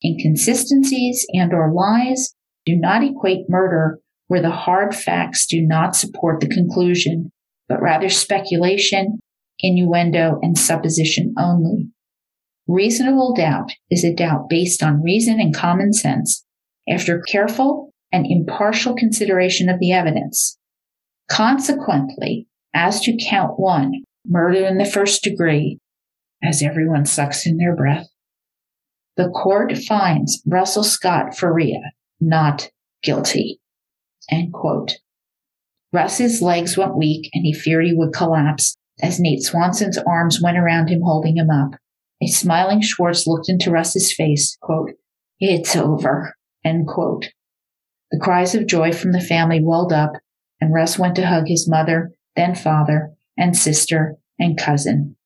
Inconsistencies and or lies do not equate murder where the hard facts do not support the conclusion, but rather speculation, innuendo, and supposition only. Reasonable doubt is a doubt based on reason and common sense after careful and impartial consideration of the evidence. Consequently, as to count one, murder in the first degree, as everyone sucks in their breath, The court finds Russell Scott Faria not guilty. End quote. Russ's legs went weak and he feared he would collapse as Nate Swanson's arms went around him holding him up. A smiling Schwartz looked into Russ's face, quote, It's over, end quote. The cries of joy from the family welled up, and Russ went to hug his mother, then father, and sister, and cousin.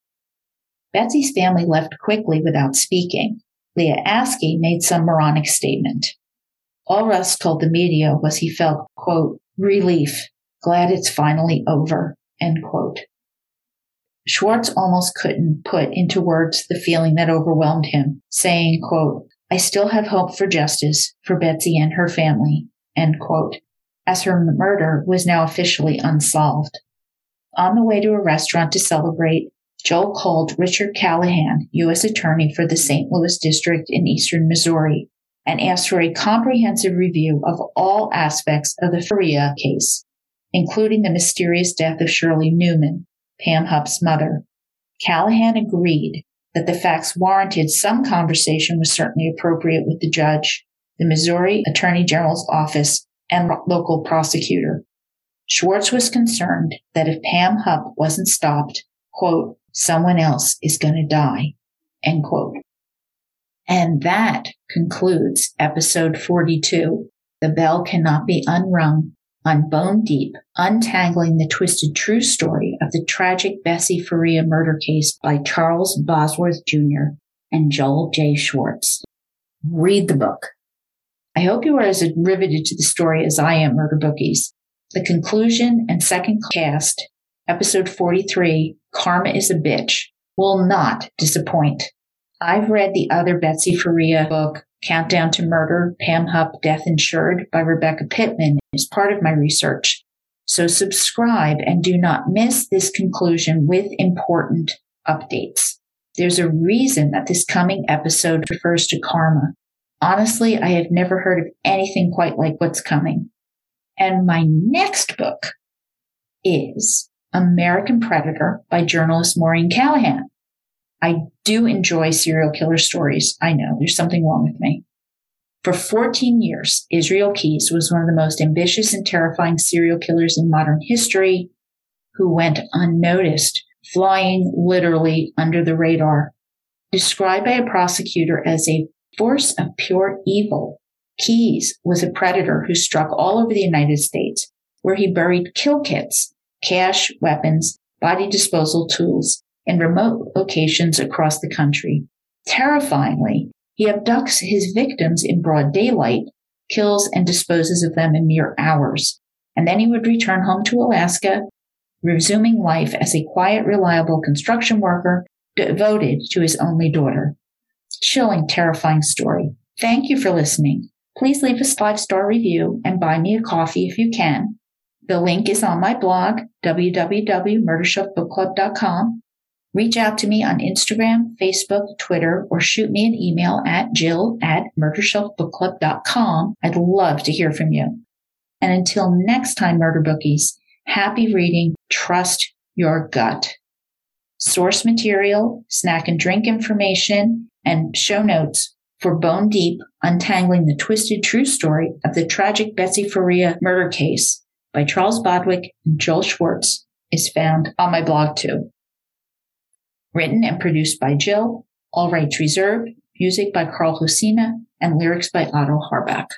Betsy's family left quickly without speaking. Leah Askey made some moronic statement. All Russ told the media was he felt, quote, relief, glad it's finally over, end quote. Schwartz almost couldn't put into words the feeling that overwhelmed him, saying, quote, I still have hope for justice for Betsy and her family, end quote, as her murder was now officially unsolved. On the way to a restaurant to celebrate, Joel called Richard Callahan, U.S. Attorney for the St. Louis District in eastern Missouri, and asked for a comprehensive review of all aspects of the Faria case, including the mysterious death of Shirley Neumann, Pam Hupp's mother. Callahan agreed that the facts warranted some conversation was certainly appropriate with the judge, the Missouri Attorney General's office, and local prosecutor. Schwartz was concerned that if Pam Hupp wasn't stopped, quote, someone else is going to die, end quote. And that concludes episode 42. The bell cannot be unrung on Bone Deep, untangling the twisted true story of the tragic Betsy Faria murder case by Charles Bosworth Jr. and Joel J. Schwartz. Read the book. I hope you are as riveted to the story as I am, Murder Bookies. The conclusion and second cast, episode 43, Karma is a Bitch, will not disappoint. I've read the other Betsy Faria book, Countdown to Murder, Pam Hupp, Death Insured by Rebecca Pittman is part of my research. So subscribe and do not miss this conclusion with important updates. There's a reason that this coming episode refers to karma. Honestly, I have never heard of anything quite like what's coming. And my next book is American Predator by journalist Maureen Callahan. I do enjoy serial killer stories. I know there's something wrong with me. For 14 years, Israel Keyes was one of the most ambitious and terrifying serial killers in modern history who went unnoticed, flying literally under the radar. Described by a prosecutor as a force of pure evil, Keyes was a predator who struck all over the United States, where he buried kill kits, cash, weapons, body disposal tools in remote locations across the country. Terrifyingly, he abducts his victims in broad daylight, kills and disposes of them in mere hours, and then he would return home to Alaska, resuming life as a quiet, reliable construction worker devoted to his only daughter. Chilling, terrifying story. Thank you for listening. Please leave us a five star review and buy me a coffee if you can. The link is on my blog, www.murdershelfbookclub.com. Reach out to me on Instagram, Facebook, Twitter, or shoot me an email at jill at murdershelfbookclub.com. I'd love to hear from you. And until next time, murder bookies, happy reading, trust your gut. Source material, snack and drink information, and show notes for Bone Deep, Untangling the Twisted True Story of the Tragic Betsy Faria Murder Case by Charles Bosworth and Joel Schwartz is found on my blog too. Written and produced by Jill, all rights reserved, music by Carl Husina, and lyrics by Otto Harbach.